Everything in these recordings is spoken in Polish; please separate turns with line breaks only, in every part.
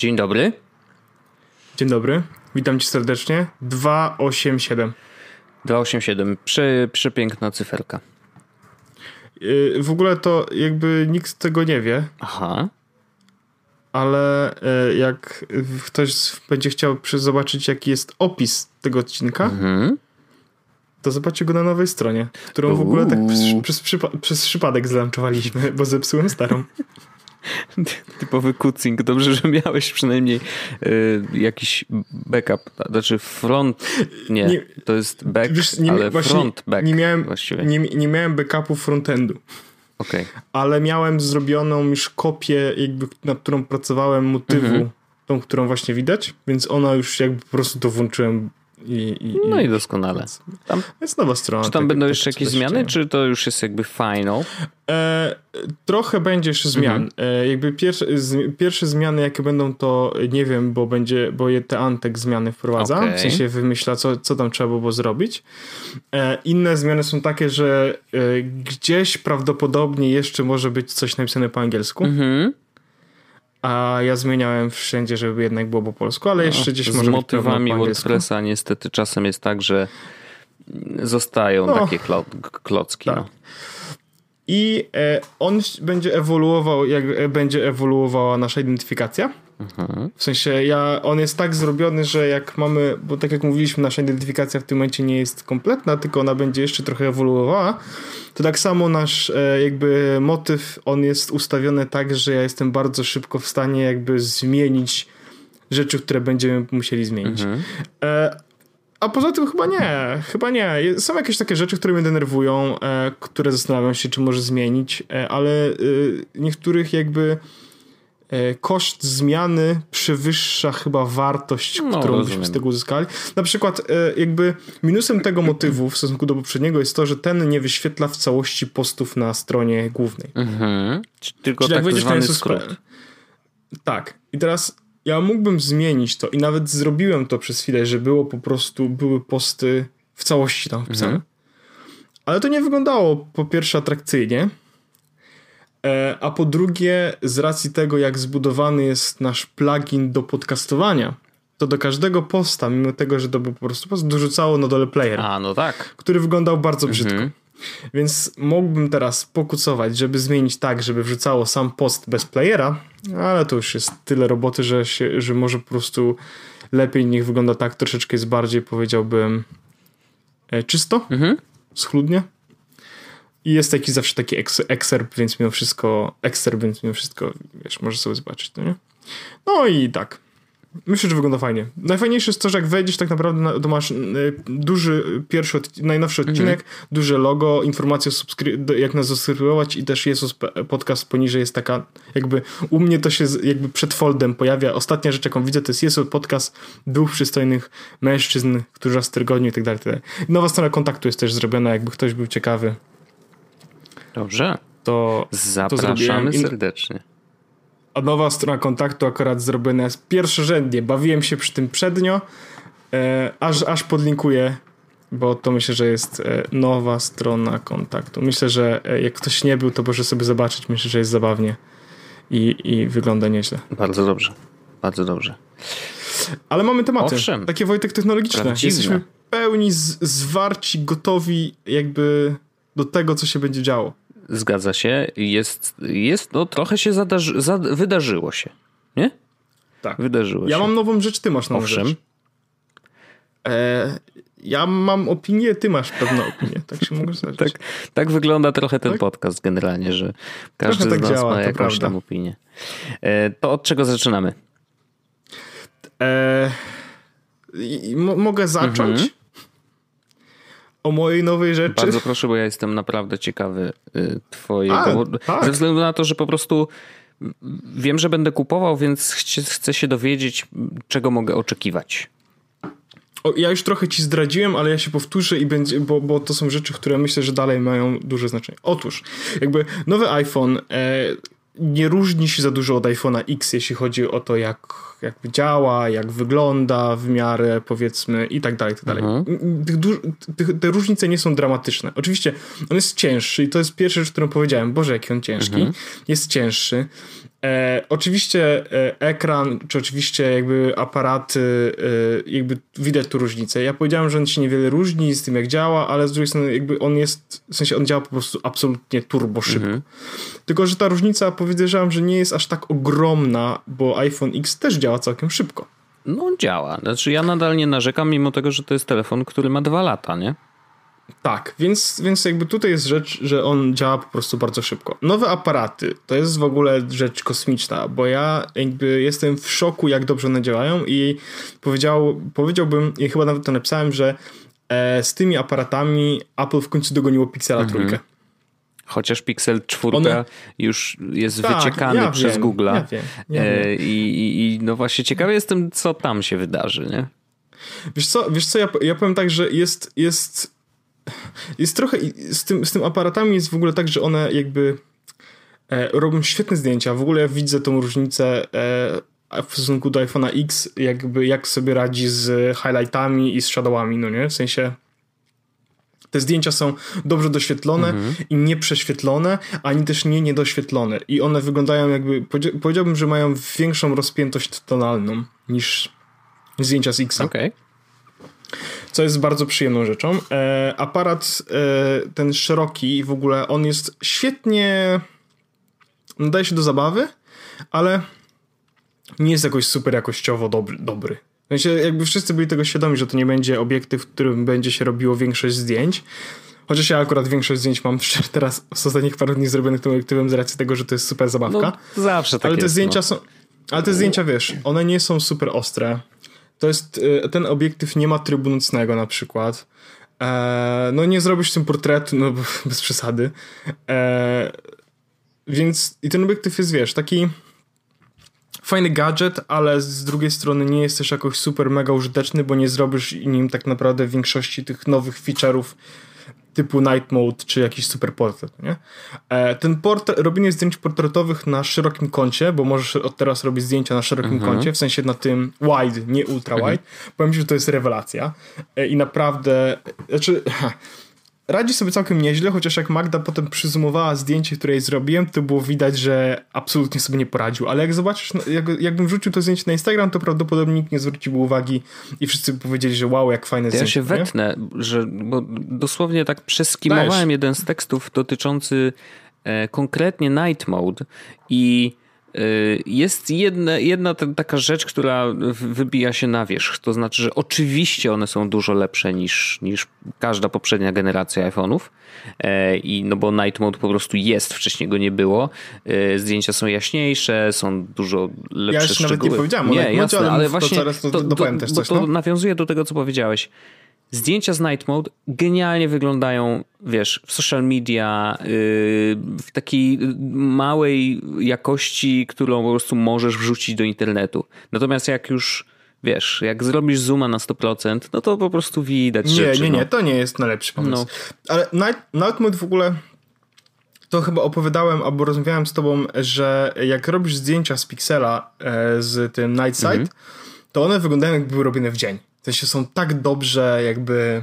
Dzień dobry.
Dzień dobry, witam cię serdecznie. 287.
287, Prze, przepiękna cyferka.
Yy, w ogóle to jakby nikt tego nie wie.
Aha.
Ale yy, jak ktoś będzie chciał zobaczyć, jaki jest opis tego odcinka, mhm. to zobaczcie go na nowej stronie, którą w ogóle tak przez, przez, przez przypadek zlanczowaliśmy, bo zepsułem starą.
Typowy kucing. Dobrze, że miałeś przynajmniej y, jakiś backup. Znaczy front. Nie, nie to jest back, wiesz, nie, ale front back.
Nie miałem, właściwie. Nie, nie miałem backupu frontendu.
Okay.
Ale miałem zrobioną już kopię, jakby, nad którą pracowałem motywu, mhm. tą, którą właśnie widać, więc ona już jakby po prostu to włączyłem i, i,
no i doskonale.
Tam, jest nowa strona.
Czy tam tak, będą tak, jeszcze jakieś zmiany, czy to już jest jakby final?
E, trochę będzie jeszcze zmian. Mhm. E, jakby pierwsze, z, pierwsze zmiany, jakie będą, to nie wiem, bo będzie, bo je te Antek zmiany wprowadza. Okay. W sensie wymyśla, co, co tam trzeba było zrobić. E, inne zmiany są takie, że e, gdzieś prawdopodobnie jeszcze może być coś napisane po angielsku. Mhm a ja zmieniałem wszędzie, żeby jednak było po polsku, ale jeszcze no, gdzieś
może Z motywami WordPressa niestety czasem jest tak, że zostają no, takie klocki. Tak. No.
I e, on będzie ewoluował, jak e, będzie ewoluowała nasza identyfikacja. Mhm. W sensie ja, on jest tak zrobiony, że jak mamy, bo tak jak mówiliśmy, nasza identyfikacja w tym momencie nie jest kompletna, tylko ona będzie jeszcze trochę ewoluowała, to tak samo nasz e, jakby motyw, on jest ustawiony tak, że ja jestem bardzo szybko w stanie jakby zmienić rzeczy, które będziemy musieli zmienić. Mhm. A poza tym chyba nie, chyba nie. Są jakieś takie rzeczy, które mnie denerwują, e, które zastanawiam się, czy może zmienić, e, ale e, niektórych jakby e, koszt zmiany przewyższa chyba wartość, no, którą byśmy z tego uzyskali. Na przykład e, jakby minusem tego motywu w stosunku do poprzedniego jest to, że ten nie wyświetla w całości postów na stronie głównej.
Mhm. Tylko Czyli tak jak zwany skrót.
Tak. I teraz ja mógłbym zmienić to i nawet zrobiłem to przez chwilę, że było po prostu, były posty w całości tam wpisane. Mhm. Ale to nie wyglądało po pierwsze atrakcyjnie, e, a po drugie z racji tego, jak zbudowany jest nasz plugin do podcastowania, to do każdego posta, mimo tego, że to był po prostu post, dorzucało na dole player.
A, no tak.
Który wyglądał bardzo brzydko. Mhm. Więc mógłbym teraz pokucować, żeby zmienić tak, żeby wrzucało sam post bez playera, ale to już jest tyle roboty, że, się, że może po prostu lepiej niech wygląda tak, troszeczkę jest bardziej powiedziałbym e, czysto, mhm. schludnie. I jest taki zawsze taki ekserp, więc mimo wszystko, ekserp, więc mimo wszystko, wiesz, możesz sobie zobaczyć, no nie? No i tak. Myślę, że wygląda fajnie. Najfajniejsze jest to, że jak wejdziesz tak naprawdę, to masz y, duży pierwszy, najnowszy mhm. odcinek, mhm. duże logo, informacje jak nas zasubskrybować i też jest podcast poniżej jest taka jakby u mnie to się jakby przed foldem pojawia. Ostatnia rzecz jaką widzę to jest jest podcast dwóch przystojnych mężczyzn, którzy raz w tygodniu i tak dalej. Nowa strona kontaktu jest też zrobiona, jakby ktoś był ciekawy.
Dobrze. To Zapraszamy to serdecznie.
A nowa strona kontaktu akurat zrobiona jest pierwszorzędnie. Bawiłem się przy tym przednio, e, aż, aż podlinkuję, bo to myślę, że jest e, nowa strona kontaktu. Myślę, że e, jak ktoś nie był, to może sobie zobaczyć. Myślę, że jest zabawnie i, i wygląda nieźle.
Bardzo dobrze. Bardzo dobrze.
Ale mamy tematy. Owszem. Takie Wojtek technologiczne. Prawdziwne. Jesteśmy pełni z, zwarci, gotowi jakby do tego, co się będzie działo.
Zgadza się. Jest, jest no trochę się zadarzy, zad, wydarzyło się, nie?
Tak.
Wydarzyło
ja
się.
mam nową rzecz, ty masz nową Owszem. rzecz. E, ja mam opinię, ty masz pewną opinię. Tak się mogę zdarzyć.
tak, tak wygląda trochę ten tak? podcast generalnie, że każdy trochę z tak nas działa, ma jakąś prawda. tam opinię. E, to od czego zaczynamy?
E, mogę zacząć? Mhm o mojej nowej rzeczy.
Bardzo proszę, bo ja jestem naprawdę ciekawy y, twojego. A, tak. Ze względu na to, że po prostu wiem, że będę kupował, więc chcę się dowiedzieć, czego mogę oczekiwać.
o, ja już trochę ci zdradziłem, ale ja się powtórzę i będzie, bo, bo to są rzeczy, które myślę, że dalej mają duże znaczenie. Otóż, jakby nowy iPhone e, nie różni się za dużo od iPhone'a X, jeśli chodzi o to, jak, jak działa, jak wygląda w miarę, powiedzmy, i tak dalej, i tak dalej. Mhm. te różnice nie są dramatyczne. Oczywiście on jest cięższy i to jest pierwsza rzecz, którą powiedziałem. Boże, jaki on ciężki. Mhm. Jest cięższy. E, oczywiście e, ekran, czy oczywiście jakby aparaty, e, jakby widać tu różnicę. Ja powiedziałem, że on się niewiele różni z tym, jak działa, ale z drugiej strony jakby on jest, w sensie on działa po prostu absolutnie turbo szybko. Mhm. Tylko, że ta różnica powiedziałem, że nie jest aż tak ogromna, bo iPhone X też działa całkiem szybko.
No działa. Znaczy ja nadal nie narzekam, mimo tego, że to jest telefon, który ma dwa lata, nie?
Tak, więc, więc jakby tutaj jest rzecz, że on działa po prostu bardzo szybko. Nowe aparaty to jest w ogóle rzecz kosmiczna, bo ja jakby jestem w szoku, jak dobrze one działają i powiedział, powiedziałbym, i chyba nawet to napisałem, że e, z tymi aparatami Apple w końcu dogoniło Pixela mhm. trójkę.
Chociaż Pixel 4 One... już jest tak, wyciekany ja przez Google. Ja wiem, ja e, i, I no właśnie ciekawy jestem, co tam się wydarzy, nie?
Wiesz co, wiesz co ja, ja powiem tak, że jest, jest jest trochę z tym, z tym aparatami jest w ogóle tak, że one jakby e, robią świetne zdjęcia. W ogóle ja widzę tą różnicę e, w stosunku do iPhone'a X, jakby jak sobie radzi z highlightami i z shadowami, no nie? W sensie te zdjęcia są dobrze doświetlone mhm. i nie prześwietlone, ani też nie niedoświetlone. I one wyglądają jakby, powiedziałbym, że mają większą rozpiętość tonalną niż zdjęcia z X.
Okej. Okay
co jest bardzo przyjemną rzeczą. E, aparat e, ten szeroki w ogóle, on jest świetnie nadaje się do zabawy, ale nie jest jakoś super jakościowo dobry. dobry. W sensie jakby wszyscy byli tego świadomi, że to nie będzie obiektyw, w którym będzie się robiło większość zdjęć. Chociaż ja akurat większość zdjęć mam teraz z ostatnich paru dni zrobionych tym obiektywem z racji tego, że to jest super zabawka.
No, zawsze tak
Ale te
jest,
zdjęcia
no.
są... Ale te zdjęcia, wiesz, one nie są super ostre to jest, y, ten obiektyw nie ma trybu nocnego na przykład. E, no nie zrobisz tym portretu, no bez przesady. E, więc i ten obiektyw jest, wiesz, taki fajny gadżet, ale z drugiej strony nie jest też jakoś super mega użyteczny, bo nie zrobisz nim tak naprawdę większości tych nowych feature'ów, typu night mode czy jakiś super portret, nie? E, ten portret, robienie zdjęć portretowych na szerokim kącie, bo możesz od teraz robić zdjęcia na szerokim mhm. kącie, w sensie na tym wide, nie ultra wide, mhm. powiem ci, że to jest rewelacja e, i naprawdę, znaczy radzi sobie całkiem nieźle, chociaż jak Magda potem przyzumowała zdjęcie, które jej zrobiłem, to było widać, że absolutnie sobie nie poradził. Ale jak zobaczysz, no, jak, jakbym wrzucił to zdjęcie na Instagram, to prawdopodobnie nikt nie zwrócił uwagi i wszyscy powiedzieli, że wow, jak fajne zdjęcie.
Ja się wetnę, że, bo dosłownie tak przeskimowałem Dajesz. jeden z tekstów dotyczący e, konkretnie Night Mode i jest jedna, jedna taka rzecz, która wybija się na wierzch. To znaczy, że oczywiście one są dużo lepsze niż, niż każda poprzednia generacja iPhone'ów. E, I no bo Night Mode po prostu jest, wcześniej go nie było. E, zdjęcia są jaśniejsze, są dużo lepsze ja
szczegóły. nawet nie powiedziałem nie, jasne, ale, ale właśnie to, to, to, to, też coś,
to no? nawiązuje do tego, co powiedziałeś. Zdjęcia z Night Mode genialnie wyglądają, wiesz, w social media, yy, w takiej małej jakości, którą po prostu możesz wrzucić do internetu. Natomiast jak już, wiesz, jak zrobisz zooma na 100%, no to po prostu widać
Nie,
rzeczy,
nie,
nie,
no. to nie jest najlepszy pomysł. No. Ale Night, Night Mode w ogóle to chyba opowiadałem albo rozmawiałem z tobą, że jak robisz zdjęcia z Pixela e, z tym Night Sight, mhm. to one wyglądają jakby były robione w dzień. W sensie są tak dobrze jakby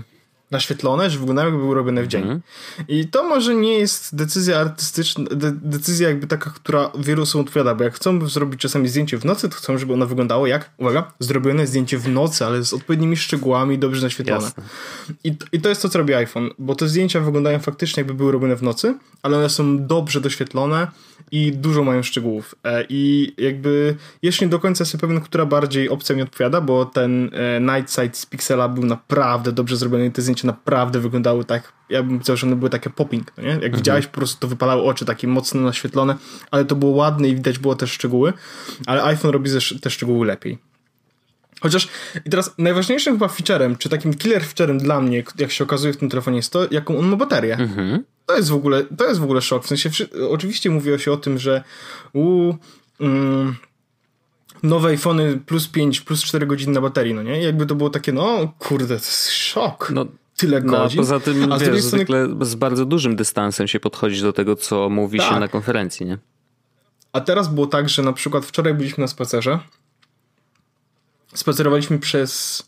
naświetlone, że wyglądają jakby były robione w dzień. Mm. I to może nie jest decyzja artystyczna, de decyzja jakby taka, która wielu osobom odpowiada, bo jak chcą zrobić czasami zdjęcie w nocy, to chcą, żeby ono wyglądało jak, uwaga, zrobione zdjęcie w nocy, ale z odpowiednimi szczegółami, dobrze naświetlone. I, I to jest to, co robi iPhone, bo te zdjęcia wyglądają faktycznie jakby były robione w nocy, ale one są dobrze doświetlone i dużo mają szczegółów. E, I jakby jeszcze nie do końca jestem pewien, która bardziej opcja mi odpowiada, bo ten e, Night Sight z Pixela był naprawdę dobrze zrobiony i te zdjęcia naprawdę wyglądały tak, ja bym powiedział, że one były takie popping, no nie? Jak mhm. widziałeś, po prostu to wypalały oczy, takie mocno naświetlone, ale to było ładne i widać było też szczegóły, ale iPhone robi te szczegóły lepiej. Chociaż i teraz najważniejszym chyba featurem, czy takim killer featurem dla mnie, jak się okazuje w tym telefonie jest to, jaką on ma baterię. Mhm. To jest w ogóle, to jest w ogóle szok. W sensie, oczywiście mówiło się o tym, że u, mm, nowe iPhony plus 5, plus 4 godziny na baterii, no nie? Jakby to było takie, no kurde, to jest szok. No, Tyle no, godzin.
Poza tym, a wiesz, strony... zwykle z bardzo dużym dystansem się podchodzi do tego, co mówi tak. się na konferencji, nie?
A teraz było tak, że na przykład wczoraj byliśmy na spacerze. Spacerowaliśmy przez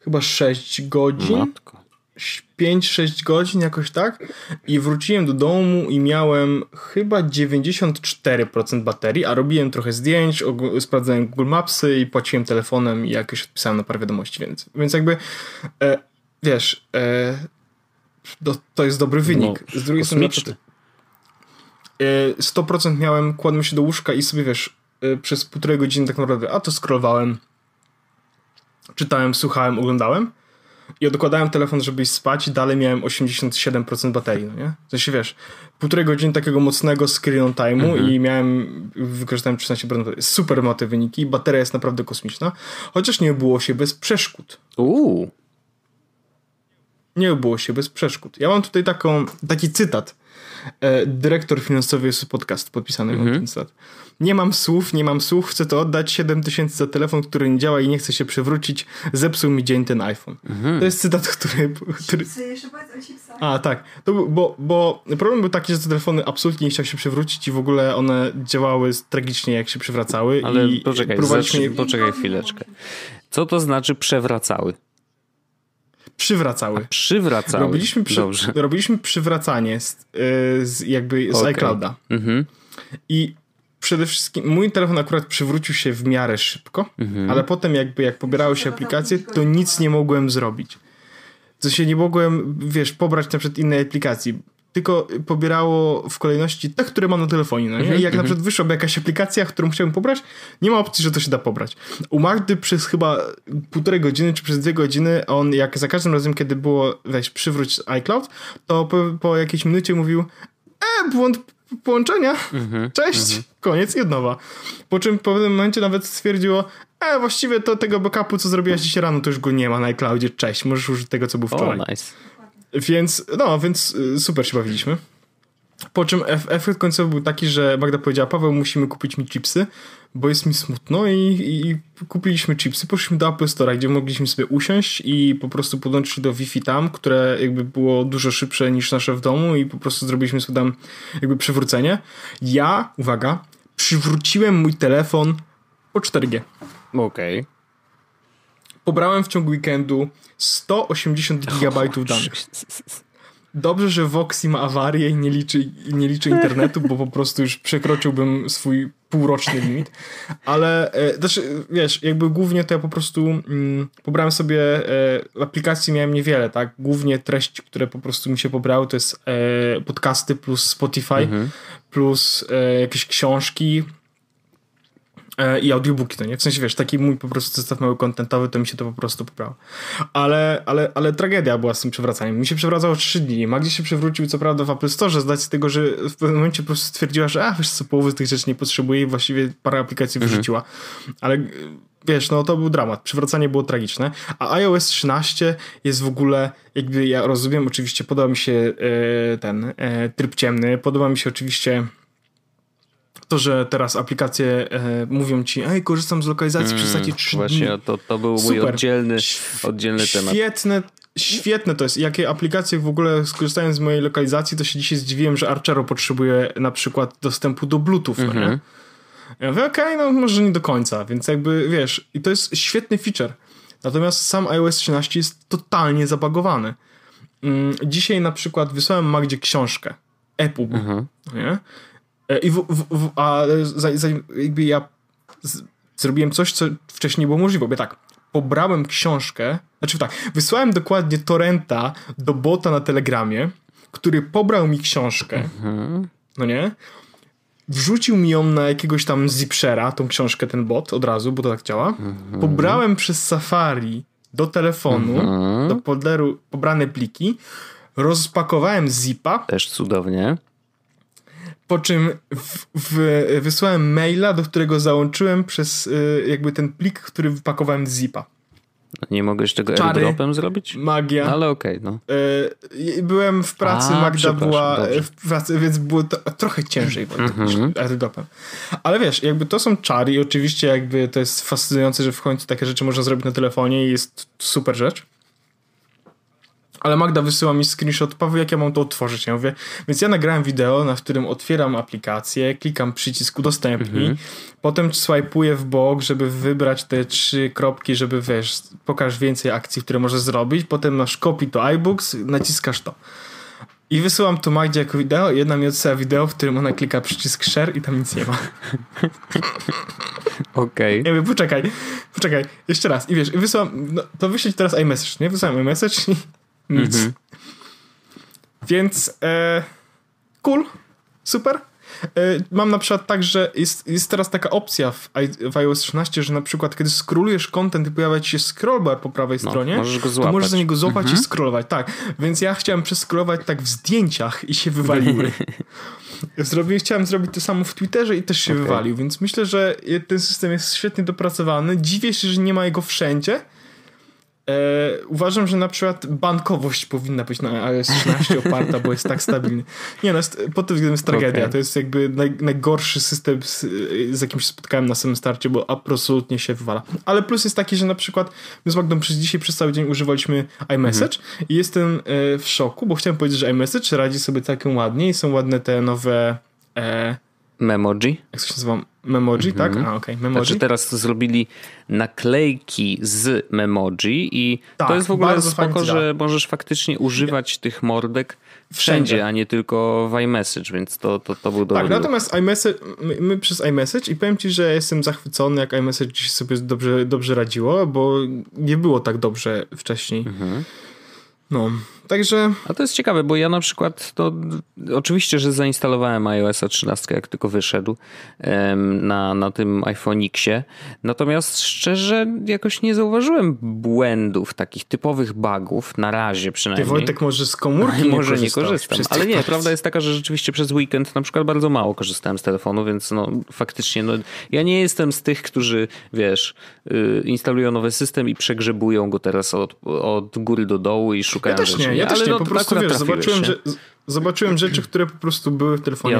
chyba 6 godzin. Matko. 5-6 godzin, jakoś tak. I wróciłem do domu i miałem chyba 94% baterii, a robiłem trochę zdjęć, sprawdzałem Google Mapsy i płaciłem telefonem i jakoś odpisałem na parę wiadomości, więc, więc jakby e, wiesz, e, to, to jest dobry wynik.
No, Z drugiej strony,
e, 100% miałem, kładłem się do łóżka i sobie wiesz, e, przez półtorej godziny tak naprawdę, a to scrollowałem, czytałem, słuchałem, oglądałem i odkładałem telefon, żeby iść spać i dalej miałem 87% baterii, no nie? W sensie, wiesz, półtorej godziny takiego mocnego screen time'u mhm. i miałem, wykorzystałem 13% super ma te wyniki, bateria jest naprawdę kosmiczna, chociaż nie było się bez przeszkód.
Uuu.
Nie było się bez przeszkód. Ja mam tutaj taką, taki cytat. E, dyrektor finansowy jest podcast podpisany -hmm. ten cytat. Nie mam słów, nie mam słów, chcę to oddać 7 tysięcy za telefon, który nie działa i nie chce się przewrócić. Zepsuł mi dzień ten iPhone. -hmm. To jest cytat, który... który... A, tak. To, bo, bo problem był taki, że te telefony absolutnie nie chciały się przewrócić i w ogóle one działały tragicznie, jak się przewracały.
Ale
i
poczekaj, próbowaliśmy... poczekaj chwileczkę. Co to znaczy przewracały?
Przywracały.
A, przywracały.
Robiliśmy, przy, Dobrze. robiliśmy przywracanie z, y, z jakby z okay. iClouda. Mhm. I przede wszystkim mój telefon akurat przywrócił się w miarę szybko, mhm. ale potem jakby jak pobierały się aplikacje, to nic nie mogłem zrobić. To się nie mogłem, wiesz, pobrać na przykład innej aplikacji tylko pobierało w kolejności te, które mam na telefonie. No nie? -hmm, I jak mm -hmm. na przykład wyszłaby jakaś aplikacja, którą chciałbym pobrać, nie ma opcji, że to się da pobrać. U Magdy przez chyba półtorej godziny, czy przez dwie godziny, on jak za każdym razem, kiedy było weź przywróć iCloud, to po, po jakiejś minucie mówił e, błąd połączenia, mm -hmm, cześć, mhm. koniec i od nowa. Po czym w pewnym momencie nawet stwierdziło, e, właściwie to tego backupu, co zrobiłaś dzisiaj rano, to już go nie ma na iCloudzie, cześć, możesz użyć tego, co był wczoraj.
Oh, nice.
Więc, no, więc y, super się bawiliśmy. Po czym efekt końcowy był taki, że Magda powiedziała, Paweł, musimy kupić mi chipsy, bo jest mi smutno i, i kupiliśmy chipsy. Poszliśmy do Apple Store, gdzie mogliśmy sobie usiąść i po prostu podłączyć do Wi-Fi tam, które jakby było dużo szybsze niż nasze w domu i po prostu zrobiliśmy sobie tam jakby przywrócenie. Ja, uwaga, przywróciłem mój telefon po 4G.
Okej. Okay.
Pobrałem w ciągu weekendu 180 gigabajtów danych. Dobrze, że Voxy ma awarię i nie liczy, nie liczy internetu, bo po prostu już przekroczyłbym swój półroczny limit. Ale e, znaczy, wiesz, jakby głównie to ja po prostu mm, pobrałem sobie e, aplikacji miałem niewiele, tak? Głównie treści, które po prostu mi się pobrały, to jest e, podcasty plus Spotify, mhm. plus e, jakieś książki, i audiobooki, to nie? W sensie, wiesz, taki mój po prostu zestaw mały kontentowy, to mi się to po prostu poprało. Ale, ale, ale tragedia była z tym przewracaniem. Mi się przewracało trzy dni. Magdzie się przewrócił, co prawda, w Apple Store, zdać z tego, że w pewnym momencie po prostu stwierdziła, że a, wiesz co, połowy z tych rzeczy nie potrzebuje i właściwie parę aplikacji mhm. wyrzuciła. Ale wiesz, no to był dramat. Przywracanie było tragiczne. A iOS 13 jest w ogóle, jakby ja rozumiem, oczywiście podoba mi się e, ten e, tryb ciemny, podoba mi się oczywiście to, że teraz aplikacje e, mówią ci, ej, korzystam z lokalizacji mm, przez takie 3
Właśnie, dni. to, to był Super. mój oddzielny, oddzielny temat.
Świetne, świetne to jest. Jakie aplikacje w ogóle skorzystają z mojej lokalizacji, to się dzisiaj zdziwiłem, że Archero potrzebuje na przykład dostępu do Bluetooth, mm -hmm. no. Ja mówię, okej, okay, no może nie do końca, więc jakby, wiesz, i to jest świetny feature. Natomiast sam iOS 13 jest totalnie zabagowany. Mm, dzisiaj na przykład wysłałem Magdzie książkę, EPUB, mhm. nie? E, I w, w, w, a za, za, jakby ja z, zrobiłem coś, co wcześniej było możliwe. Bo tak, pobrałem książkę, znaczy tak, wysłałem dokładnie torrenta do bota na Telegramie, który pobrał mi książkę, mhm. no nie? Wrzucił mi ją na jakiegoś tam zipshera, tą książkę, ten bot od razu, bo to tak działa. Mhm. Pobrałem przez Safari do telefonu, mhm. do folderu pobrane pliki, rozpakowałem zipa.
Też cudownie
po czym w, w, wysłałem maila, do którego załączyłem przez y, jakby ten plik, który wypakowałem z zipa.
Nie mogłeś tego Czary, airdropem zrobić?
Magia.
Ale okej, okay, no.
Yy, byłem w pracy, A, Magda była dobrze. w pracy, więc było to, trochę ciężej mm -hmm. airdropem. Ale wiesz, jakby to są czary i oczywiście jakby to jest fascynujące, że w końcu takie rzeczy można zrobić na telefonie i jest super rzecz. Ale Magda wysyła mi screenshot, Paweł, jak ja mam to otworzyć? Ja mówię, więc ja nagrałem wideo, na którym otwieram aplikację, klikam przycisk udostępnij, mhm. potem swajpuję w bok, żeby wybrać te trzy kropki, żeby wiesz, pokaż więcej akcji, które możesz zrobić, potem masz copy to iBooks, naciskasz to. I wysyłam to Magdzie jako wideo, jedna mi odsyła wideo, w którym ona klika przycisk share i tam nic nie ma.
Okej. Okay.
Ja mówię, poczekaj, poczekaj, jeszcze raz. I wiesz, i wysyłam, no, to wyśleć teraz iMessage, nie? Wysyłam iMessage i nic. Mhm. Więc e, cool, super. E, mam na przykład tak, że jest, jest teraz taka opcja w, w iOS 13, że na przykład kiedy scrollujesz content i pojawia ci się scrollbar po prawej no, stronie,
możesz go
to możesz za niego złapać mhm. i scrollować. Tak, więc ja chciałem przescrollować tak w zdjęciach i się wywaliły. Zrobię, chciałem zrobić to samo w Twitterze i też się okay. wywalił, więc myślę, że ten system jest świetnie dopracowany. Dziwię się, że nie ma jego wszędzie, E, uważam, że na przykład bankowość powinna być na iOS 13 oparta, bo jest tak stabilny. Nie no, jest, pod tym względem jest tragedia. Okay. To jest jakby naj, najgorszy system, z, z, jakim się spotkałem na samym starcie, bo absolutnie się wywala. Ale plus jest taki, że na przykład my z Magdą przez dzisiaj przez cały dzień używaliśmy iMessage -hmm. i jestem e, w szoku, bo chciałem powiedzieć, że iMessage radzi sobie całkiem ładnie i są ładne te nowe e,
Memoji?
Jak to się nazywa? Memoji, -hmm. tak? A, okej, okay. Memoji.
Znaczy teraz zrobili naklejki z Memoji i tak, to jest w ogóle spoko, że możesz faktycznie używać tych mordek wszędzie, wszędzie, a nie tylko w iMessage, więc to, to, to był dobry
Tak, natomiast iMessage, my, my, przez iMessage i powiem ci, że jestem zachwycony, jak iMessage sobie dobrze, dobrze radziło, bo nie było tak dobrze wcześniej. Mhm. No, także...
A to jest ciekawe, bo ja na przykład to oczywiście, że zainstalowałem iOS 13 jak tylko wyszedł na, na tym iPhone Xie, natomiast szczerze jakoś nie zauważyłem błędów, takich typowych bugów, na razie przynajmniej.
Ty Wojtek może z komórki nie
Może nie korzystam, ale nie, prawda jest taka, że rzeczywiście przez weekend na przykład bardzo mało korzystałem z telefonu, więc no faktycznie no, ja nie jestem z tych, którzy wiesz, y, instalują nowy system i przegrzebują go teraz od, od góry do dołu i szukają
ja też
rzeczy.
Nie, ja też ale nie, po prostu wiesz, zobaczyłem, że zobaczyłem rzeczy, które po prostu były w telefonie.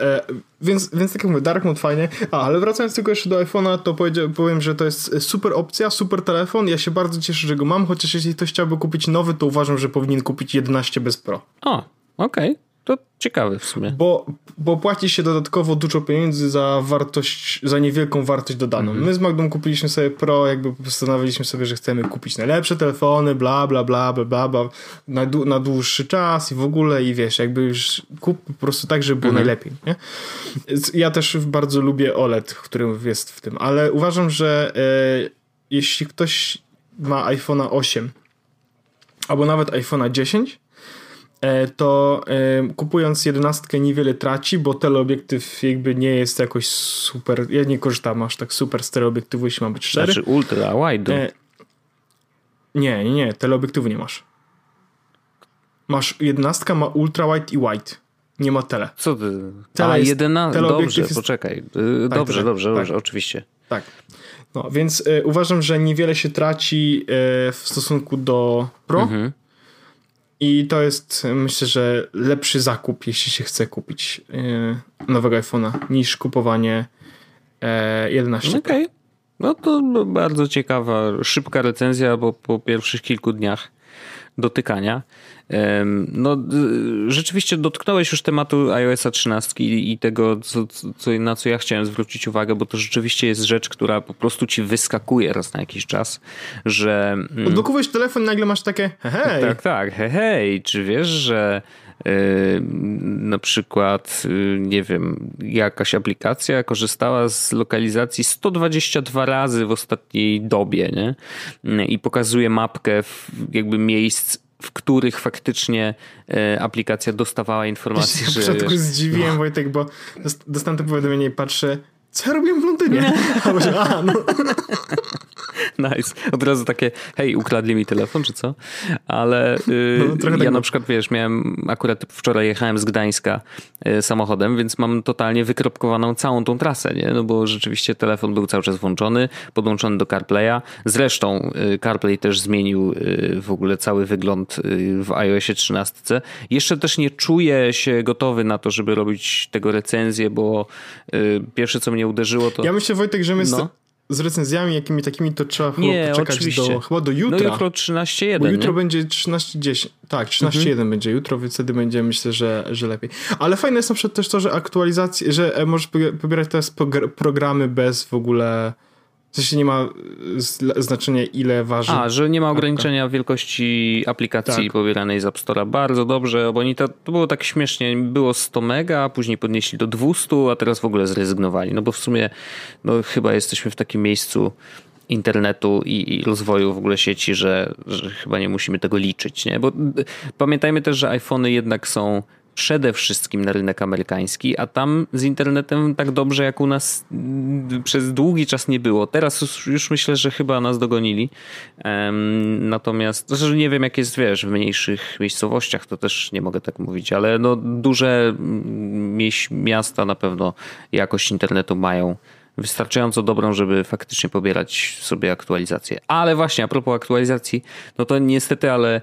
E, więc, więc tak jak mówię, Dark Mode fajnie. A, ale wracając tylko jeszcze do iPhone'a, to powiem, że to jest super opcja, super telefon. Ja się bardzo cieszę, że go mam, chociaż jeśli ktoś chciałby kupić nowy, to uważam, że powinien kupić 11 bez Pro.
O, okej. Okay. To ciekawe w sumie.
Bo, bo płaci się dodatkowo dużo pieniędzy za wartość, za niewielką wartość dodaną. Mhm. My z Magdą kupiliśmy sobie Pro, jakby postanowiliśmy sobie, że chcemy kupić najlepsze telefony, bla, bla, bla, bla, bla, bla na, na dłuższy czas i w ogóle i wiesz, jakby już kup po prostu tak, żeby było mhm. najlepiej, nie? Ja też bardzo lubię OLED, który jest w tym, ale uważam, że e, jeśli ktoś ma iPhone'a 8 albo nawet iPhone'a 10, E, to e, kupując jedenastkę niewiele traci, bo teleobiektyw jakby nie jest jakoś super, ja nie korzystam aż tak super z teleobiektywu, jeśli mam być szczery.
Znaczy ultra wide.
Nie, nie, nie, teleobiektywu nie masz. Masz, jedenastka ma ultra wide i wide. Nie ma tele.
Co ty? Tele A, jedyna... Dobrze, jest... poczekaj. Y, tak, dobrze, tak, dobrze, tak. dobrze, oczywiście.
Tak. No, więc y, uważam, że niewiele się traci y, w stosunku do Pro. Mhm i to jest, myślę, że lepszy zakup, jeśli się chce kupić yy, nowego iPhone'a, niż kupowanie yy, 11.
Okej. Okay. No to bardzo ciekawa, szybka recenzja, bo po pierwszych kilku dniach dotykania. No, rzeczywiście dotknąłeś już tematu iOS 13 i tego, co, co, na co ja chciałem zwrócić uwagę, bo to rzeczywiście jest rzecz, która po prostu ci wyskakuje raz na jakiś czas, że...
Mm, Odblokowujesz telefon nagle masz takie hej.
Tak, tak, hej, hej. Czy wiesz, że Yy, na przykład, yy, nie wiem, jakaś aplikacja korzystała z lokalizacji 122 razy w ostatniej dobie, nie? I pokazuje mapkę jakby miejsc których faktycznie e, aplikacja dostawała informacje, ja
że... Ja początku zdziwiłem, no. Wojtek, bo dostałem to powiadomienie i patrzę, co ja robiłem w Londynie? A, a no.
nice. Od razu takie, hej, ukradli mi telefon, czy co? Ale yy, no, ja tak na przykład, wiesz, miałem, akurat wczoraj jechałem z Gdańska yy, samochodem, więc mam totalnie wykropkowaną całą tą trasę, nie? No bo rzeczywiście telefon był cały czas włączony, podłączony do CarPlaya. Zresztą yy, CarPlay też zmienił y, w ogóle cały wygląd y, w iOSie 13. Jeszcze też nie czuję się gotowy na to, żeby robić tego recenzję, bo y, pierwsze co mnie uderzyło to...
Ja myślę Wojtek, że my no z recenzjami jakimi takimi to trzeba nie, poczekać oczywiście. do, chyba do jutra.
No jutro 13.1.
Bo jutro nie? będzie 13.10. Tak, 13.1 mhm. będzie jutro, więc wtedy będzie myślę, że, że lepiej. Ale fajne jest na przykład też to, że aktualizacje, że e, możesz pobierać teraz programy bez w ogóle w sensie nie ma znaczenia ile waży.
A, że nie ma ograniczenia wielkości aplikacji tak. pobieranej z App Store'a. Bardzo dobrze, bo oni to, to było tak śmiesznie. Było 100 mega, później podnieśli do 200, a teraz w ogóle zrezygnowali. No bo w sumie no, chyba jesteśmy w takim miejscu internetu i, i rozwoju w ogóle sieci, że, że chyba nie musimy tego liczyć. Nie? Bo pamiętajmy też, że iPhony jednak są przede wszystkim na rynek amerykański, a tam z internetem tak dobrze jak u nas mm, przez długi czas nie było. Teraz już, myślę, że chyba nas dogonili. Natomiast, znaczy nie wiem jak jest, wiesz, w mniejszych miejscowościach, to też nie mogę tak mówić, ale no duże mm, miasta na pewno jakość internetu mają wystarczająco dobrą, żeby faktycznie pobierać sobie aktualizację. Ale właśnie a propos aktualizacji, no to niestety, ale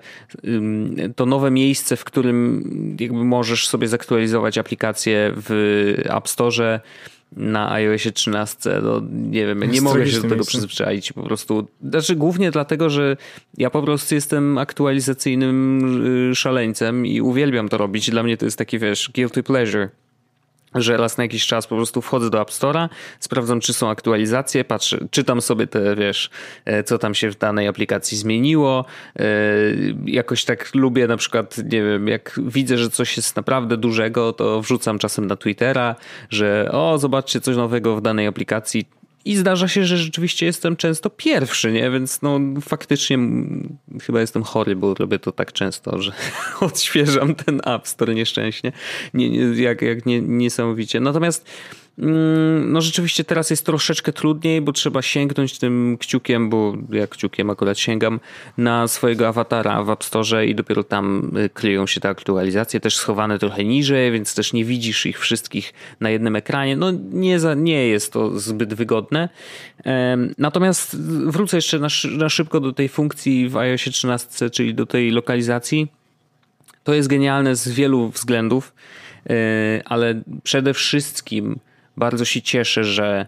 to nowe miejsce, w którym jakby możesz sobie zaktualizować aplikację w App Store na iOSie 13, no nie wiem, nie mogę się do tego miejsce. przyzwyczaić po prostu. Znaczy głównie dlatego, że ja po prostu jestem aktualizacyjnym y, szaleńcem i uwielbiam to robić. Dla mnie to jest taki, wiesz, guilty pleasure że raz na jakiś czas po prostu wchodzę do App Store'a, sprawdzam, czy są aktualizacje, patrzę, czytam sobie te, wiesz, e, co tam się w danej aplikacji zmieniło. E, jakoś tak lubię na przykład, nie wiem, jak widzę, że coś jest naprawdę dużego, to wrzucam czasem na Twittera, że o, zobaczcie coś nowego w danej aplikacji i zdarza się, że rzeczywiście jestem często pierwszy, nie? Więc no faktycznie chyba jestem chory, bo robię to tak często, że odświeżam ten App Store nieszczęśnie. Nie, nie, jak, jak nie, niesamowicie. Natomiast no rzeczywiście teraz jest troszeczkę trudniej, bo trzeba sięgnąć tym kciukiem, bo ja kciukiem akurat sięgam na swojego awatara w App Store i dopiero tam y, kryją się te aktualizacje, też schowane trochę niżej, więc też nie widzisz ich wszystkich na jednym ekranie. No nie, za, nie jest to zbyt wygodne. Natomiast wrócę jeszcze na, na szybko do tej funkcji w iOSie 13, czyli do tej lokalizacji. To jest genialne z wielu względów, e, ale przede wszystkim bardzo się cieszę, że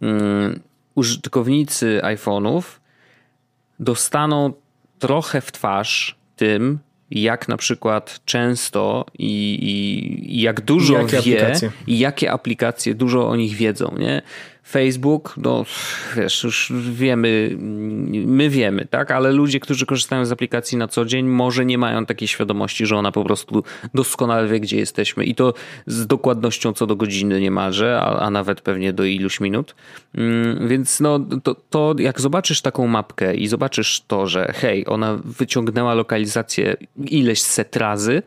um, użytkownicy iPhone'ów dostaną trochę w twarz tym, jak na przykład często i, i, i jak dużo I wie aplikacje. i jakie aplikacje dużo o nich wiedzą. Nie? Facebook, no wiesz, już wiemy, my wiemy, tak, ale ludzie, którzy korzystają z aplikacji na co dzień, może nie mają takiej świadomości, że ona po prostu doskonale wie, gdzie jesteśmy i to z dokładnością co do godziny niemalże, a, a nawet pewnie do iluś minut. Mm, więc no, to, to jak zobaczysz taką mapkę i zobaczysz to, że hej, ona wyciągnęła lokalizację ileś set razy,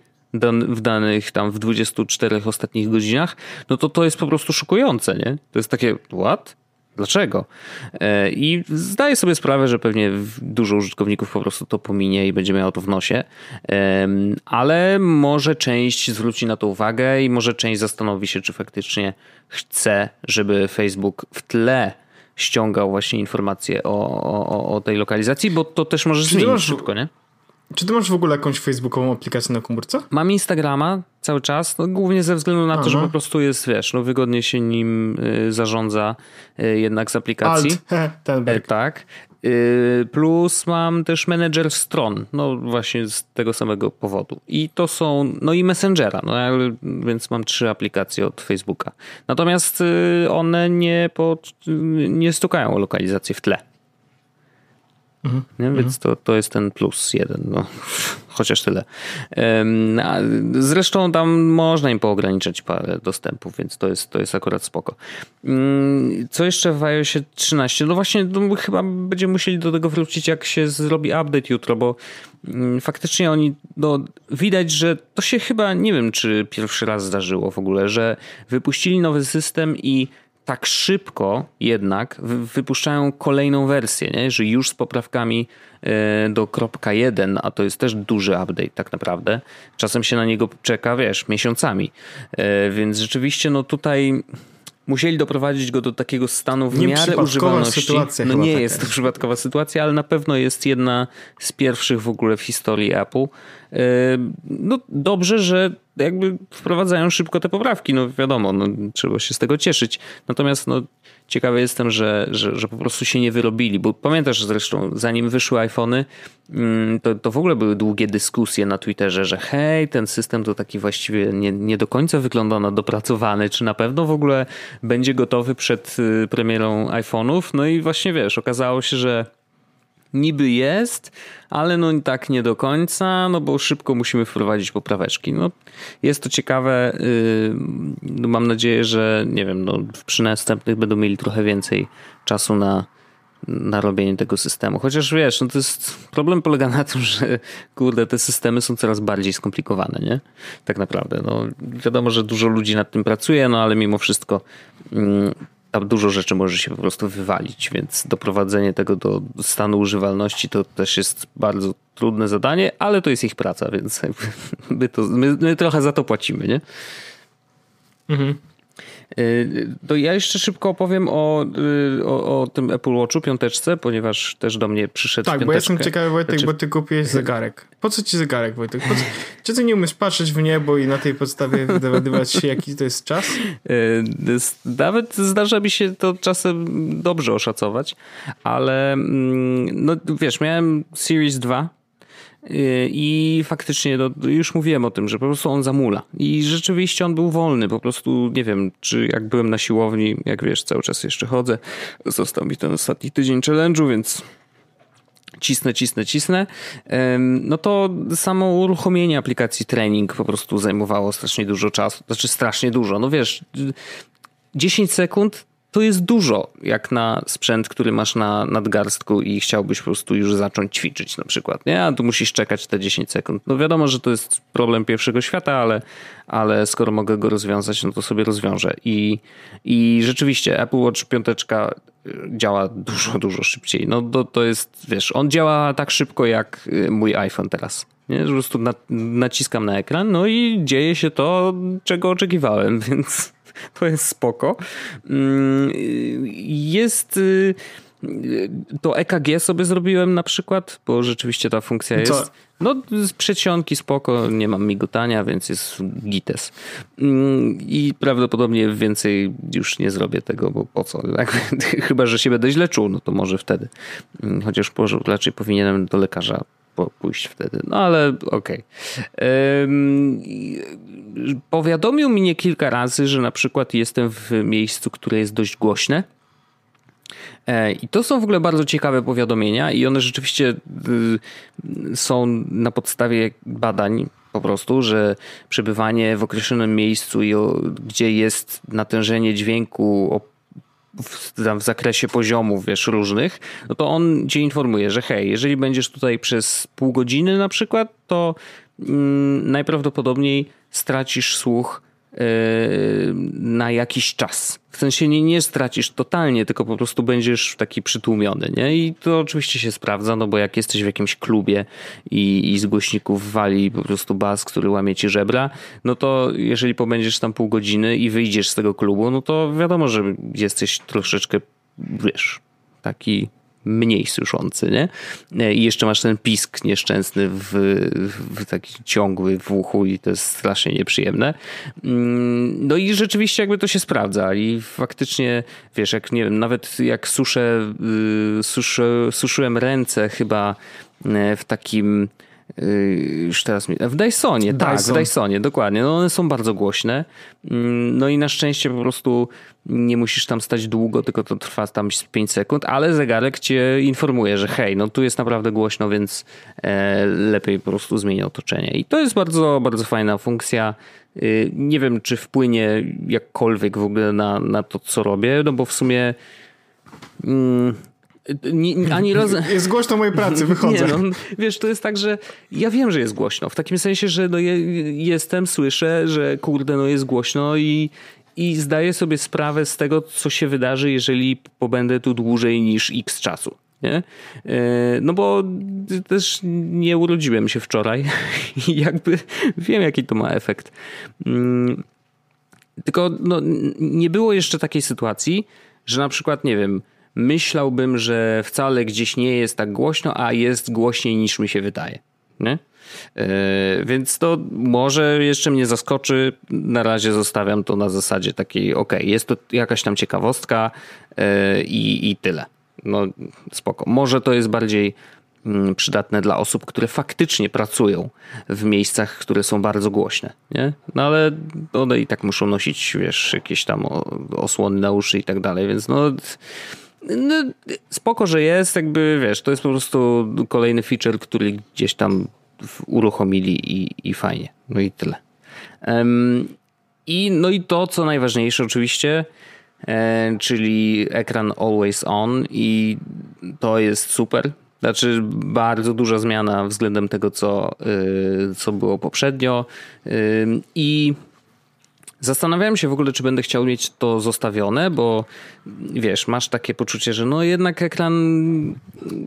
w danych tam w 24 ostatnich godzinach, no to to jest po prostu szokujące, nie? To jest takie, what? Dlaczego? E, I zdaję sobie sprawę, że pewnie dużo użytkowników po prostu to pominie i będzie miało to w nosie, ale może część zwróci na to uwagę i może część zastanowi się, czy faktycznie chce, żeby Facebook w tle ściągał właśnie informacje o, o, o tej lokalizacji, bo to też może zmienić szybko, nie?
Czy ty masz w ogóle jakąś facebookową aplikację na komórce?
Mam Instagrama cały czas, no, głównie ze względu na Aha. to, że po prostu jest, wiesz, no, wygodnie się nim y, zarządza y, jednak z aplikacji.
Alt. Ten
e, tak. Y, plus mam też menedżer stron, no właśnie z tego samego powodu. I to są, no i Messengera, no więc mam trzy aplikacje od Facebooka. Natomiast one nie, pod, nie stukają o lokalizację w tle. Mhm. Nie? Więc to, to jest ten plus jeden. No. Chociaż tyle. Zresztą tam można im poograniczać parę dostępów, więc to jest, to jest akurat spoko. Mm, co jeszcze w iOSie 13? No właśnie, no chyba będziemy musieli do tego wrócić, jak się zrobi update jutro, bo mm, faktycznie oni, no widać, że to się chyba, nie wiem, czy pierwszy raz zdarzyło w ogóle, że wypuścili nowy system i tak szybko jednak wypuszczają kolejną wersję, nie? że już z poprawkami e, do kropka 1, a to jest też duży update tak naprawdę. Czasem się na niego czeka, wiesz, miesiącami. E, więc rzeczywiście no tutaj musieli doprowadzić go do takiego stanu w nie miarę używalności. No nie taka. jest to przypadkowa sytuacja, ale na pewno jest jedna z pierwszych w ogóle w historii Apple. E, no dobrze, że jakby wprowadzają szybko te poprawki, no wiadomo, no, trzeba się z tego cieszyć. Natomiast no, ciekawy jestem, że, że, że po prostu się nie wyrobili, bo pamiętasz zresztą, zanim wyszły iPhony, mm, to, to w ogóle były długie dyskusje na Twitterze, że hej, ten system to taki właściwie nie, nie do końca wygląda na dopracowany, czy na pewno w ogóle będzie gotowy przed y, premierą iPhone'ów. No i właśnie wiesz, okazało się, że niby jest, ale no tak nie do końca, no bo szybko musimy wprowadzić popraweczki. No, jest to ciekawe. Yy, no mam nadzieję, że nie wiem, no, przy następnych będą mieli trochę więcej czasu na, na robienie tego systemu. Chociaż wiesz, no to jest problem polega na tym, że kurde, te systemy są coraz bardziej skomplikowane, nie? Tak naprawdę. No, wiadomo, że dużo ludzi nad tym pracuje, no ale mimo wszystko mm, tam dużo rzeczy może się po prostu wywalić, więc doprowadzenie tego do stanu używalności to też jest bardzo trudne zadanie, ale to jest ich praca, więc my, to, my, my trochę za to płacimy, nie? Mhm. Y, to ja jeszcze szybko opowiem o, y, o, o, tym Apple Watchu piąteczce, ponieważ też do mnie przyszedł
Tak, bo ja jestem ciekawy Wojtek, znaczy... bo ty kupiłeś zegarek. Po co ci zegarek Wojtek? Co... Czy ty nie umiesz patrzeć w niebo i na tej podstawie dowiadywać się jaki to jest czas?
Y, nawet zdarza mi się to czasem dobrze oszacować, ale mm, no wiesz, miałem Series 2 i faktycznie, no, już mówiłem o tym, że po prostu on zamula. I rzeczywiście on był wolny. Po prostu nie wiem, czy jak byłem na siłowni, jak wiesz, cały czas jeszcze chodzę. Został mi ten ostatni tydzień challenge'u, więc cisnę, cisnę, cisnę, no to samo uruchomienie aplikacji trening po prostu zajmowało strasznie dużo czasu. Znaczy strasznie dużo. No wiesz, 10 sekund to jest dużo, jak na sprzęt, który masz na nadgarstku i chciałbyś po prostu już zacząć ćwiczyć na przykład, nie? A tu musisz czekać te 10 sekund. No wiadomo, że to jest problem pierwszego świata, ale, ale skoro mogę go rozwiązać, no to sobie rozwiążę. I, i rzeczywiście Apple Watch 5 y, działa dużo, dużo szybciej. No to, to jest, wiesz, on działa tak szybko jak y, mój iPhone teraz. Nie? Po prostu naciskam na ekran, no i dzieje się to, czego oczekiwałem, więc to jest spoko. Mm, jest y, to EKG sobie zrobiłem na przykład, bo rzeczywiście ta funkcja jest. Co? No, z przedsionki spoko, nie mam migotania, więc jest gites. Mm, I prawdopodobnie więcej już nie zrobię tego, bo po co? Chyba, że się będę źle czuł, no to może wtedy. Mm, chociaż raczej powinienem do lekarza pójść wtedy. No ale okej. Okay. Powiadomił mnie kilka razy, że na przykład jestem w miejscu, które jest dość głośne. E, I to są w ogóle bardzo ciekawe powiadomienia, i one rzeczywiście y, są na podstawie badań po prostu, że przebywanie w określonym miejscu, gdzie jest natężenie dźwięku o w, w, zakresie poziomów, wiesz, różnych, no to on cię informuje, że hej, jeżeli będziesz tutaj przez pół godziny na przykład, to mm, najprawdopodobniej stracisz słuch na jakiś czas. W sensie nie, nie stracisz totalnie, tylko po prostu będziesz taki przytłumiony, nie? I to oczywiście się sprawdza, no bo jak jesteś w jakimś klubie i, i z głośników wali po prostu bas, który łamie ci żebra, no to jeżeli pobędziesz tam pół godziny i wyjdziesz z tego klubu, no to wiadomo, że jesteś troszeczkę, wiesz, taki mniej słyszący, nie? I jeszcze masz ten pisk nieszczęsny w, w taki ciągły w uchu i to jest strasznie nieprzyjemne. Mm, no i rzeczywiście jakby to się sprawdza i faktycznie, wiesz, jak nie wiem, nawet jak suszę, y, suszę suszyłem ręce chyba e, w takim już teraz mi... W Dysonie, Dyson. tak, w Dysonie, dokładnie. No one są bardzo głośne. Mm, no i na szczęście po prostu nie musisz tam stać długo, tylko to trwa tam 5 sekund, ale zegarek cię informuje, że hej, no tu jest naprawdę głośno, więc e, lepiej po prostu zmienić otoczenie. I to jest bardzo, bardzo fajna funkcja. Yy, nie wiem, czy wpłynie jakkolwiek w ogóle na, na to, co robię, no bo w sumie... Mm,
nie, ani roz... Jest głośno mojej pracy, wychodzę. Nie, no,
wiesz, to jest tak, że ja wiem, że jest głośno. W takim sensie, że no, je, jestem, słyszę, że kurde, no jest głośno i, i zdaję sobie sprawę z tego, co się wydarzy, jeżeli pobędę tu dłużej niż x czasu. Nie? E, no bo też nie urodziłem się wczoraj i jakby wiem, jaki to ma efekt. Mm, tylko no, nie było jeszcze takiej sytuacji, że na przykład, nie wiem, myślałbym, że wcale gdzieś nie jest tak głośno, a jest głośniej niż mi się wydaje. Nie? Yy, więc to może jeszcze mnie zaskoczy. Na razie zostawiam to na zasadzie takiej, ok, jest to jakaś tam ciekawostka yy, i, i tyle. No spoko. Może to jest bardziej mm, przydatne dla osób, które faktycznie pracują w miejscach, które są bardzo głośne, nie? No ale one i tak muszą nosić, wiesz, jakieś tam osłony na uszy i tak dalej, więc no no, spoko, że jest, jakby wiesz, to jest po prostu kolejny feature, który gdzieś tam uruchomili i, i fajnie. No i tyle. Um, I no i to, co najważniejsze oczywiście, e, czyli ekran always on i to jest super. Znaczy bardzo duża zmiana względem tego, co, y, co było poprzednio. I Zastanawiałem się w ogóle, czy będę chciał mieć to zostawione, bo wiesz, masz takie poczucie, że no jednak ekran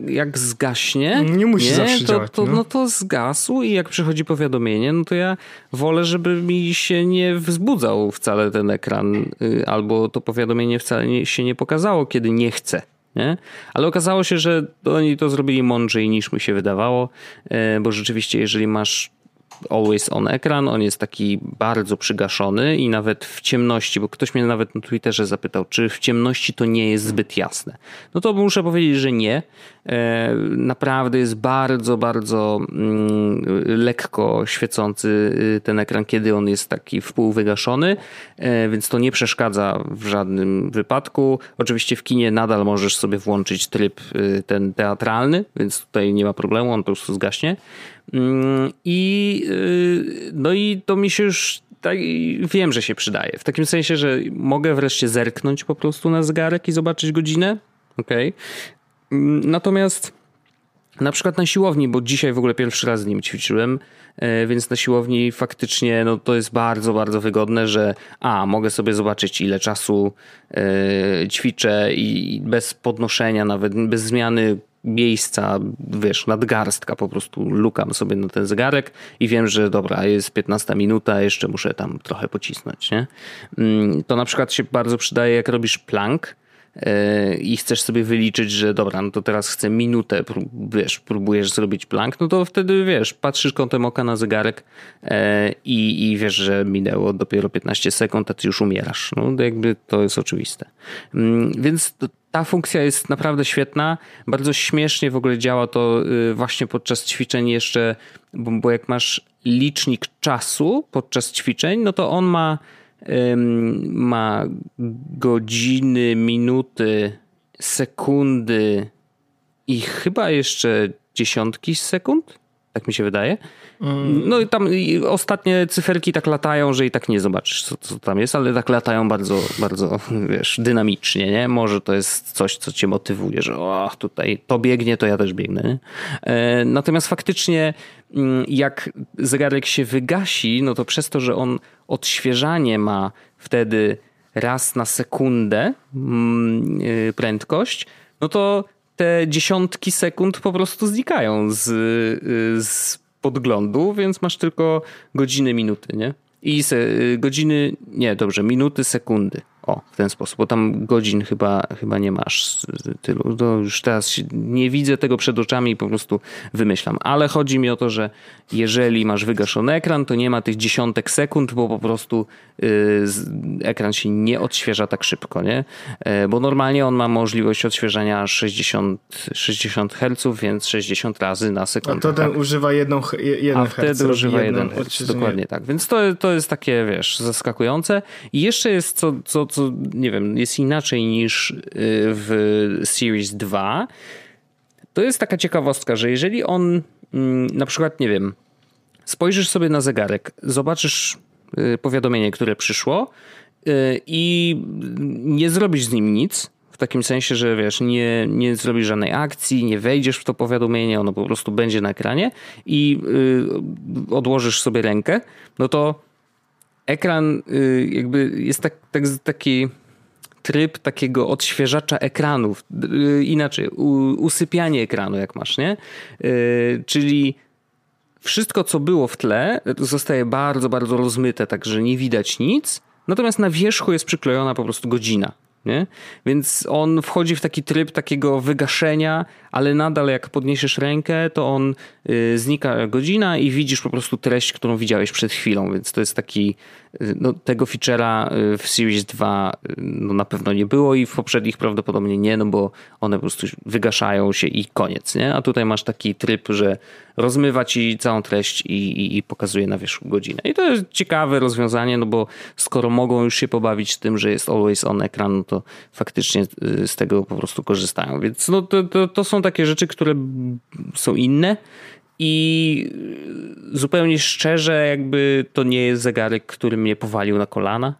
jak zgaśnie.
Nie musi nie, zawsze
to,
działać.
To, no. no to zgasł i jak przychodzi powiadomienie, no to ja wolę, żeby mi się nie wzbudzał wcale ten ekran, y, albo to powiadomienie wcale nie, się nie pokazało, kiedy nie chcę. Nie? Ale okazało się, że oni to zrobili mądrzej niż mi się wydawało, y, bo rzeczywiście, jeżeli masz always on ekran, on jest taki bardzo przygaszony i nawet w ciemności, bo ktoś mnie nawet na Twitterze zapytał, czy w ciemności to nie jest zbyt jasne. No to muszę powiedzieć, że nie. E, naprawdę jest bardzo, bardzo mm, lekko świecący y, ten ekran, kiedy on jest taki wpół wygaszony, e, więc to nie przeszkadza w żadnym wypadku. Oczywiście w kinie nadal możesz sobie włączyć tryb y, ten teatralny, więc tutaj nie ma problemu, on po prostu zgaśnie. Mm, I, y, no i to mi się już tak, wiem, że się przydaje. W takim sensie, że mogę wreszcie zerknąć po prostu na zegarek i zobaczyć godzinę. Okay. Mm, natomiast na przykład na siłowni, bo dzisiaj w ogóle pierwszy raz z nim ćwiczyłem, e, więc na siłowni faktycznie no, to jest bardzo, bardzo wygodne, że a, mogę sobie zobaczyć ile czasu e, ćwiczę i bez podnoszenia, nawet bez zmiany miejsca, wiesz, nadgarstka, po prostu lukam sobie na ten zegarek i wiem, że dobra, jest 15 minuta, jeszcze muszę tam trochę pocisnąć, nie? Mm, to na przykład się bardzo przydaje, jak robisz plank, i chcesz sobie wyliczyć, że dobra, no to teraz chcę minutę, wiesz, próbujesz zrobić plank, no to wtedy wiesz, patrzysz kątem oka na zegarek e, i, i wiesz, że minęło dopiero 15 sekund, a ty już umierasz. No jakby to jest oczywiste. Mm, więc ta funkcja jest naprawdę świetna. Bardzo śmiesznie w ogóle działa to y, właśnie podczas ćwiczeń jeszcze, bo, bo jak masz licznik czasu podczas ćwiczeń, no to on ma, ma godziny, minuty, sekundy i chyba jeszcze dziesiątki sekund. Tak mi się wydaje. No i tam ostatnie cyferki tak latają, że i tak nie zobaczysz, co, co, tam jest, ale tak latają bardzo, bardzo, wiesz, dynamicznie, nie? Może to jest coś, co cię motywuje, że o, tutaj to biegnie, to ja też biegnę. Nie? E, natomiast faktycznie mm, jak zegarek się wygasi, no to przez to, że on odświeżanie ma wtedy raz na sekundę mm, y, prędkość, no to te dziesiątki sekund po prostu znikają z, y, z podglądu, więc masz tylko godziny, minuty, nie? I se, y, godziny, nie, dobrze, minuty, sekundy. O, w ten sposób, bo tam godzin chyba, chyba nie masz tylu. To już teraz nie widzę tego przed oczami i po prostu wymyślam. Ale chodzi mi o to, że jeżeli masz wygaszony ekran, to nie ma tych dziesiątek sekund, bo po prostu yy, ekran się nie odświeża tak szybko, nie? Yy, bo normalnie on ma możliwość odświeżania 60, 60 Hz, więc 60 razy na sekundę.
A to ten tak? używa jedną, jeden
A wtedy używa jeden Hz, dokładnie tak. Więc to, to jest takie, wiesz, zaskakujące. I jeszcze jest co, co, co co nie wiem, jest inaczej niż y, w Series 2, to jest taka ciekawostka, że jeżeli on mm, na przykład, nie wiem, spojrzysz sobie na zegarek, zobaczysz y, powiadomienie, które przyszło y, i nie zrobisz z nim nic, w takim sensie, że wiesz, nie, nie zrobisz żadnej akcji, nie wejdziesz w to powiadomienie, ono po prostu będzie na ekranie i odłożysz sobie rękę, no to ekran y, jakby jest tak, tak, taki tryb takiego odświeżacza ekranów, y, inaczej, usypianie ekranu jak masz, nie? Y, czyli wszystko co było w tle zostaje bardzo, bardzo rozmyte, tak że nie widać nic, natomiast na wierzchu jest przyklejona po prostu godzina. Nie? Więc on wchodzi w taki tryb takiego wygaszenia, ale nadal jak podniesiesz rękę, to on y, znika godzina i widzisz po prostu treść, którą widziałeś przed chwilą, więc to jest taki, y, no, tego feature'a y, w Series 2 no, na pewno nie było i w poprzednich prawdopodobnie nie, no bo one po prostu wygaszają się i koniec, nie? A tutaj masz taki tryb, że rozmywa ci całą treść i, i, i pokazuje na wierzchu godzinę. I to jest ciekawe rozwiązanie, no bo skoro mogą już się pobawić tym, że jest always on ekran, no to faktycznie z tego po prostu korzystają. Więc no to, to, to są takie rzeczy, które są inne i zupełnie szczerze, jakby to nie jest zegarek, który mnie powalił na kolana.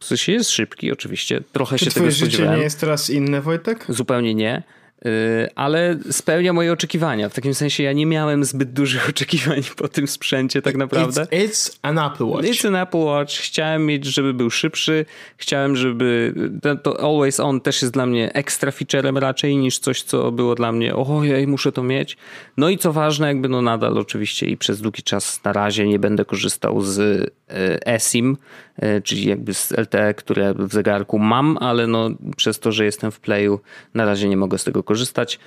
W sensie jest szybki, oczywiście. Trochę
Czy
się tego
spodziewałem.
Życie
nie jest teraz inne, Wojtek?
Zupełnie nie. Y, ale spełnia moje oczekiwania. W takim sensie ja nie miałem zbyt dużych oczekiwań po tym sprzęcie tak naprawdę.
It's, it's an Apple Watch.
It's an Apple Watch. Chciałem mieć, żeby był szybszy. Chciałem, żeby to Always On też jest dla mnie ekstra featurem raczej niż coś, co było dla mnie ojej, muszę to mieć. No i co ważne, jakby no nadal oczywiście i przez długi czas na razie nie będę korzystał z eSIM, y, czyli jakby z LTE, które w zegarku mam, ale no przez to, że jestem w Playu na razie nie mogę z tego korzystać.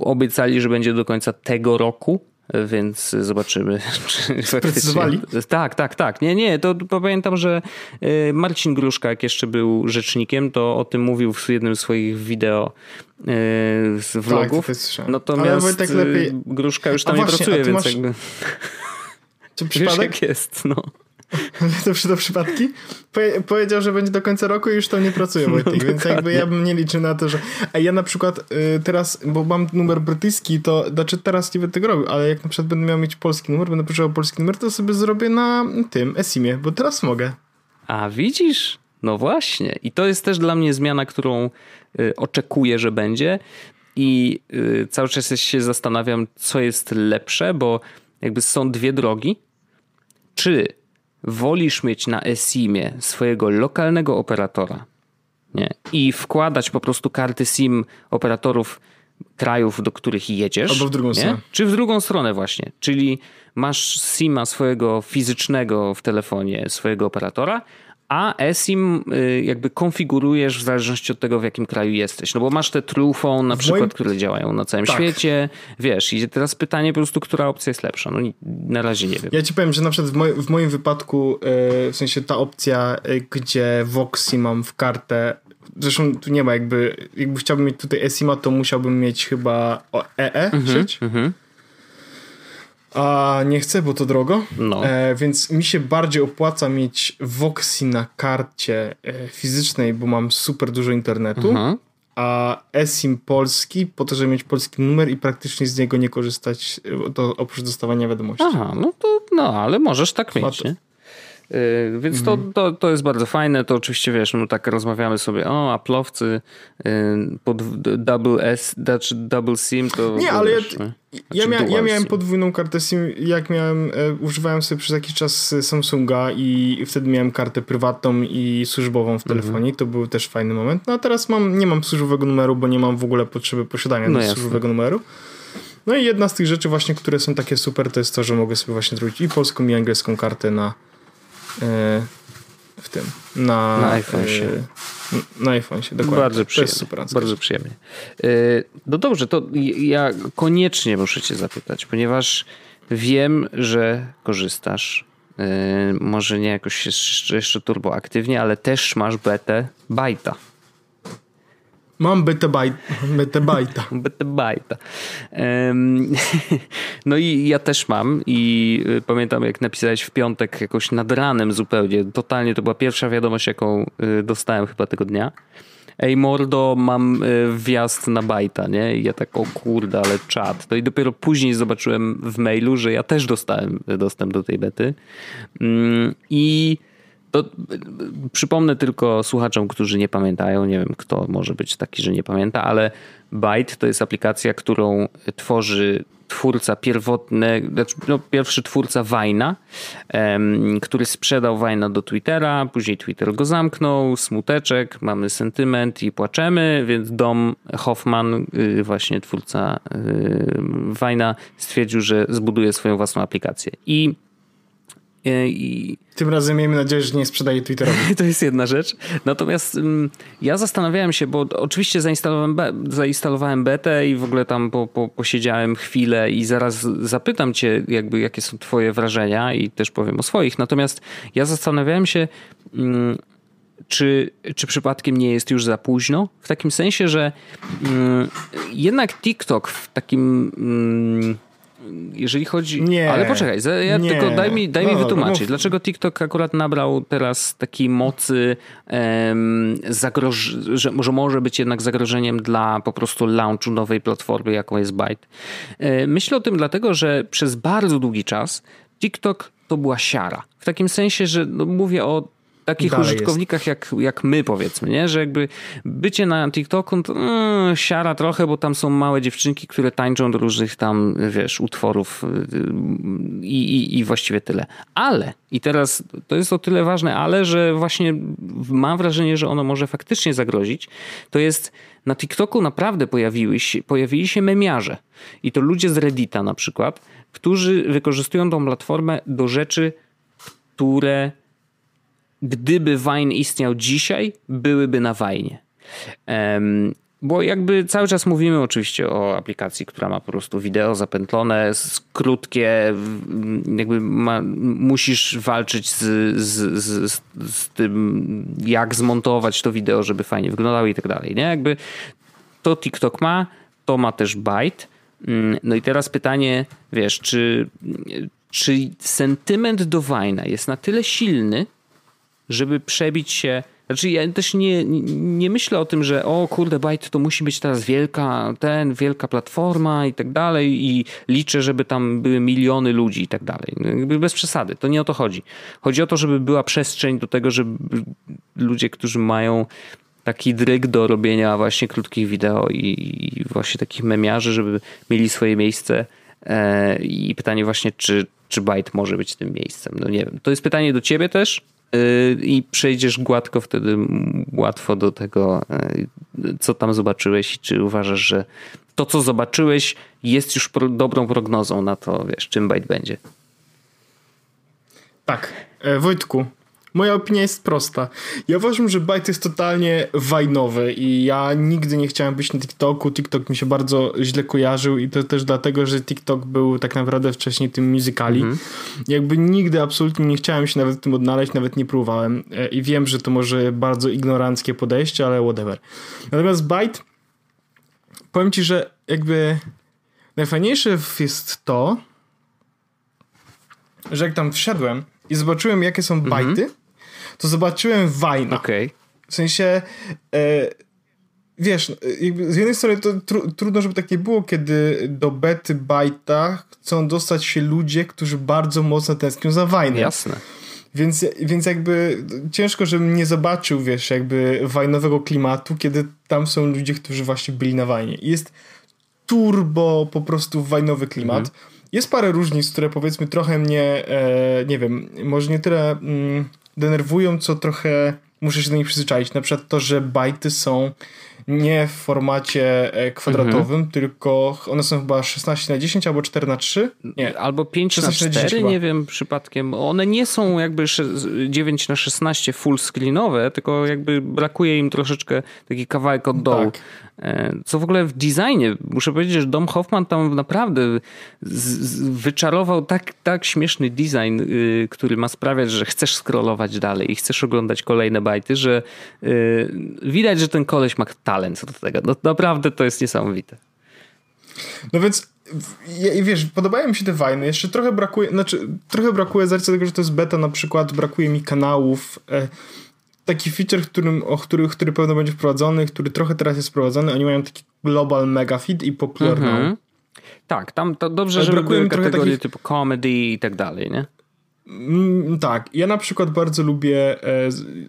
Obiecali, że będzie do końca tego roku, więc zobaczymy.
Czy Sprecyzowali?
Tak, tak, tak. Nie, nie, to pamiętam, że y, Marcin Gruszka, jak jeszcze był rzecznikiem, to o tym mówił w jednym z swoich wideo z tak, vlogów. Tak, Natomiast tak lepiej... Gruszka już tam nie pracuje, więc masz... jakby...
Czy przypadek?
Wiesz, jest, no.
to, to przypadki? powiedział, że będzie do końca roku i już to nie pracuje Wojtek, no, więc jakby ja bym nie liczył na to, że... A ja na przykład y, teraz, bo mam numer brytyjski, to znaczy teraz nie będę tego robił, ale jak na przykład będę miał mieć polski numer, będę potrzebował polski numer, to sobie zrobię na tym eSIMie, bo teraz mogę.
A widzisz? No właśnie. I to jest też dla mnie zmiana, którą y, oczekuję, że będzie i y, cały czas się zastanawiam, co jest lepsze, bo jakby są dwie drogi. Czy wolisz mieć na eSIMie swojego lokalnego operatora nie? i wkładać po prostu karty SIM operatorów krajów, do których jedziesz.
Albo w drugą
nie?
stronę.
Czy w drugą stronę właśnie. Czyli masz SIMa swojego fizycznego w telefonie, swojego operatora, a eSIM y, jakby konfigurujesz w zależności od tego, w jakim kraju jesteś. No bo masz te Truephone na przykład, moim... które działają na całym tak. świecie. Wiesz, i teraz pytanie po prostu, która opcja jest lepsza. No na razie nie wiem.
Ja ci powiem, że na przykład w, moj, w moim wypadku, y, w sensie ta opcja, y, gdzie Voxy mam w kartę, zresztą tu nie ma jakby, jakby chciałbym mieć tutaj eSIMa, to musiałbym mieć chyba EE e mhm, sieć. Mhm a nie chcę, bo to drogo. No. E, więc mi się bardziej opłaca mieć Voxy na karcie e, fizycznej, bo mam super dużo internetu. Mhm. A eSIM polski, po to, żeby mieć polski numer i praktycznie z niego nie korzystać, e, to oprócz dostawania wiadomości.
Aha, no to, no ale możesz tak mieć, nie? Yy, więc to, mhm. to, to jest bardzo fajne. To oczywiście wiesz, no tak rozmawiamy sobie, o, Apple'owcy yy, pod double S, znaczy double SIM to.
Nie, ale wiesz, ja, ja, mia, ja, miałem podwójną kartę SIM, jak miałem, e, używałem sobie przez jakiś czas Samsunga i wtedy miałem kartę prywatną i służbową w mhm. telefonie. To był też fajny moment. No a teraz mam, nie mam służbowego numeru, bo nie mam w ogóle potrzeby posiadania no służbowego numeru. No i jedna z tych rzeczy właśnie, które są takie super, to jest to, że mogę sobie właśnie zrobić i polską i angielską kartę na w tym. Na,
na iPhone'sie.
E, na iPhone'sie, dokładnie.
Bardzo przyjemnie. super bardzo przyjemnie. E, no dobrze, to ja koniecznie muszę cię zapytać, ponieważ wiem, że korzystasz. Może nie jakoś jeszcze, jeszcze turbo aktywnie, ale też masz betę Bajta.
Mam betebajta.
Betebajta. No i ja też mam i y, pamiętam jak napisałeś w piątek jakoś nad ranem zupełnie, totalnie to była pierwsza wiadomość jaką y, dostałem chyba tego dnia. Ej mordo, mam y, wjazd na bajta, nie? I ja tak, o kurde, ale czat. No i dopiero później zobaczyłem w mailu, że ja też dostałem dostęp do tej bety. Mm, I To, przypomnę tylko słuchaczom, którzy nie pamiętają, nie wiem kto może być taki, że nie pamięta, ale Byte to jest aplikacja, którą tworzy twórca pierwotny, znaczy, no, pierwszy twórca Wajna, który sprzedał Wajna do Twittera, później Twitter go zamknął, smuteczek, mamy sentyment i płaczemy, więc Dom Hoffman, y, właśnie twórca y, Wajna, stwierdził, że zbuduje swoją własną aplikację. I
I... Tym razem miejmy nadzieję, że nie sprzedaje Twitterowi.
to jest jedna rzecz. Natomiast um, ja zastanawiałem się, bo oczywiście zainstalowałem, be, zainstalowałem betę i w ogóle tam po, po, posiedziałem chwilę i zaraz zapytam cię jakby jakie są twoje wrażenia i też powiem o swoich. Natomiast ja zastanawiałem się um, czy, czy przypadkiem nie jest już za późno? W takim sensie, że um, jednak TikTok w takim jeżeli chodzi. Nie. Ale poczekaj, ja nie. tylko daj mi, daj no, mi wytłumaczyć, mów. dlaczego TikTok akurat nabrał teraz takiej mocy, um, zagroż, że, że może być jednak zagrożeniem dla po prostu launchu nowej platformy, jaką jest Byte. E, myślę o tym dlatego, że przez bardzo długi czas TikTok to była siara. W takim sensie, że no, mówię o takich Dalej użytkownikach jak, jak my powiedzmy, nie? że jakby bycie na TikToku to mm, siara trochę, bo tam są małe dziewczynki, które tańczą do różnych tam, wiesz, utworów y, i, i, i właściwie tyle. Ale, i teraz to jest o tyle ważne, ale, że właśnie mam wrażenie, że ono może faktycznie zagrozić, to jest na TikToku naprawdę pojawiły się, pojawili się memiarze. I to ludzie z Reddita na przykład, którzy wykorzystują tą platformę do rzeczy, które gdyby Wine istniał dzisiaj, byłyby na Wine. Um, bo jakby cały czas mówimy oczywiście o aplikacji, która ma po prostu wideo zapętlone, krótkie, jakby ma, musisz walczyć z, z, z, z, tym, jak zmontować to wideo, żeby fajnie wyglądało i tak dalej. Nie? Jakby to TikTok ma, to ma też Byte. Mm, no i teraz pytanie, wiesz, czy, czy sentyment do Wina jest na tyle silny, żeby przebić się. Znaczy, ja też nie, nie myślę o tym, że o kurde, Byte to musi być teraz wielka, ten, wielka platforma i tak dalej i liczę, żeby tam były miliony ludzi i tak dalej. No, bez przesady, to nie o to chodzi. Chodzi o to, żeby była przestrzeń do tego, żeby ludzie, którzy mają taki dryg do robienia właśnie krótkich wideo i, właśnie takich memiarzy, żeby mieli swoje miejsce e, i pytanie właśnie, czy, czy Byte może być tym miejscem. No nie wiem. To jest pytanie do ciebie też, i przejdziesz gładko wtedy łatwo do tego, y, co tam zobaczyłeś i czy uważasz, że to, co zobaczyłeś jest już pro, dobrą prognozą na to, wiesz, czym Byte będzie.
Tak. E, Wojtku, Moja opinia jest prosta. Ja uważam, że Byte jest totalnie wajnowy i ja nigdy nie chciałem być na TikToku. TikTok mi się bardzo źle kojarzył i to też dlatego, że TikTok był tak naprawdę wcześniej tym musicali. -hmm. Jakby nigdy absolutnie nie chciałem się nawet w tym odnaleźć, nawet nie próbowałem e, i wiem, że to może bardzo ignoranckie podejście, ale whatever. Natomiast Byte powiem ci, że jakby najfajniejsze jest to, że jak tam wszedłem i zobaczyłem, jakie są mhm. bajty, to zobaczyłem Wajna.
Okay.
W sensie, e, wiesz, z jednej strony to tru, trudno, żeby tak nie było, kiedy do bety bajta chcą dostać się ludzie, którzy bardzo mocno tęsknią za Wajnem.
Jasne.
Więc, więc jakby ciężko, żebym nie zobaczył, wiesz, jakby wajnowego klimatu, kiedy tam są ludzie, którzy właśnie byli na wajnie. Jest turbo po prostu wajnowy klimat. Mhm. Jest parę różnic, które powiedzmy trochę mnie, e, nie wiem, może nie tyle mm, denerwują, co trochę muszę się do nich przyzwyczaić. Na przykład to, że bajty są nie w formacie e, kwadratowym, mhm. tylko one są chyba 16 na 10 albo 4 na 3. Nie.
Albo 5 na 4, na nie wiem przypadkiem. One nie są jakby 9 na 16 full screenowe, tylko jakby brakuje im troszeczkę taki kawałek od dołu. Tak. E, co w ogóle w designie, muszę powiedzieć, że Dom Hoffman tam naprawdę wyczarował tak, tak śmieszny design, y, który ma sprawiać, że chcesz scrollować dalej i chcesz oglądać kolejne bajty, że y, widać, że ten koleś ma talent do tego. No, naprawdę to jest niesamowite.
No więc wiesz, podobają mi się te wajny. Jeszcze trochę brakuje, znaczy trochę brakuje z tego, że to jest beta na przykład, brakuje mi kanałów. E, taki feature, którym, o który, który pewno będzie wprowadzony, który trochę teraz jest wprowadzony, oni mają taki global mega feed i popular mhm.
Tak, tam to dobrze, że brakuje mi kategorii takich... typu comedy i tak dalej, nie?
Mm, tak, ja na przykład bardzo lubię, e,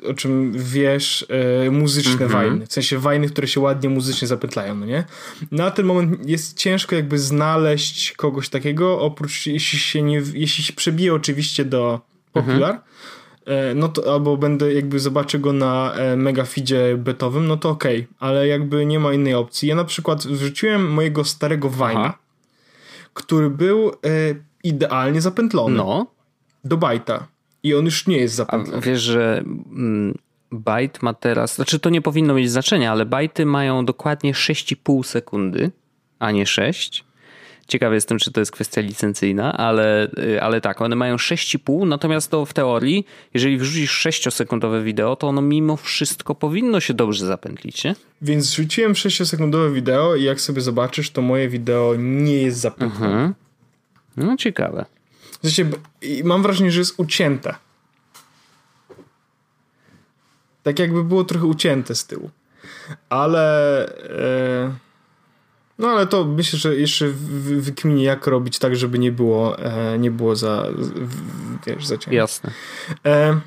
o czym wiesz, e, muzyczne mm -hmm. wajny. W sensie wajny, które się ładnie muzycznie zapytlają, no nie? Na ten moment jest ciężko jakby znaleźć kogoś takiego, oprócz jeśli się nie, jeśli się przebije oczywiście do Popular, mm -hmm. No to albo będę jakby zobaczę go na mega feedzie betowym, no to okej, okay, ale jakby nie ma innej opcji. Ja na przykład wrzuciłem mojego starego Wajna, który był idealnie zapętlony. No do bajta. I on już nie jest zapętlony.
A wiesz, że mm, bajt ma teraz, znaczy to nie powinno mieć znaczenia, ale bajty mają dokładnie 6,5 sekundy, a nie 6. Ciekawy jestem, czy to jest kwestia licencyjna, ale, y, ale tak, one mają 6,5, natomiast to w teorii, jeżeli wrzucisz 6-sekundowe wideo, to ono mimo wszystko powinno się dobrze zapętlić, nie?
Więc rzuciłem 6-sekundowe wideo i jak sobie zobaczysz, to moje wideo nie jest zapętlone. Mhm.
No ciekawe.
Sensie, mam wrażenie, że jest ucięte. Tak jakby było trochę ucięte z tyłu. Ale... E, no ale to myślę, że jeszcze wykminie jak robić tak, żeby nie było, e, nie było za, wiesz, za ciężko.
Jasne. E,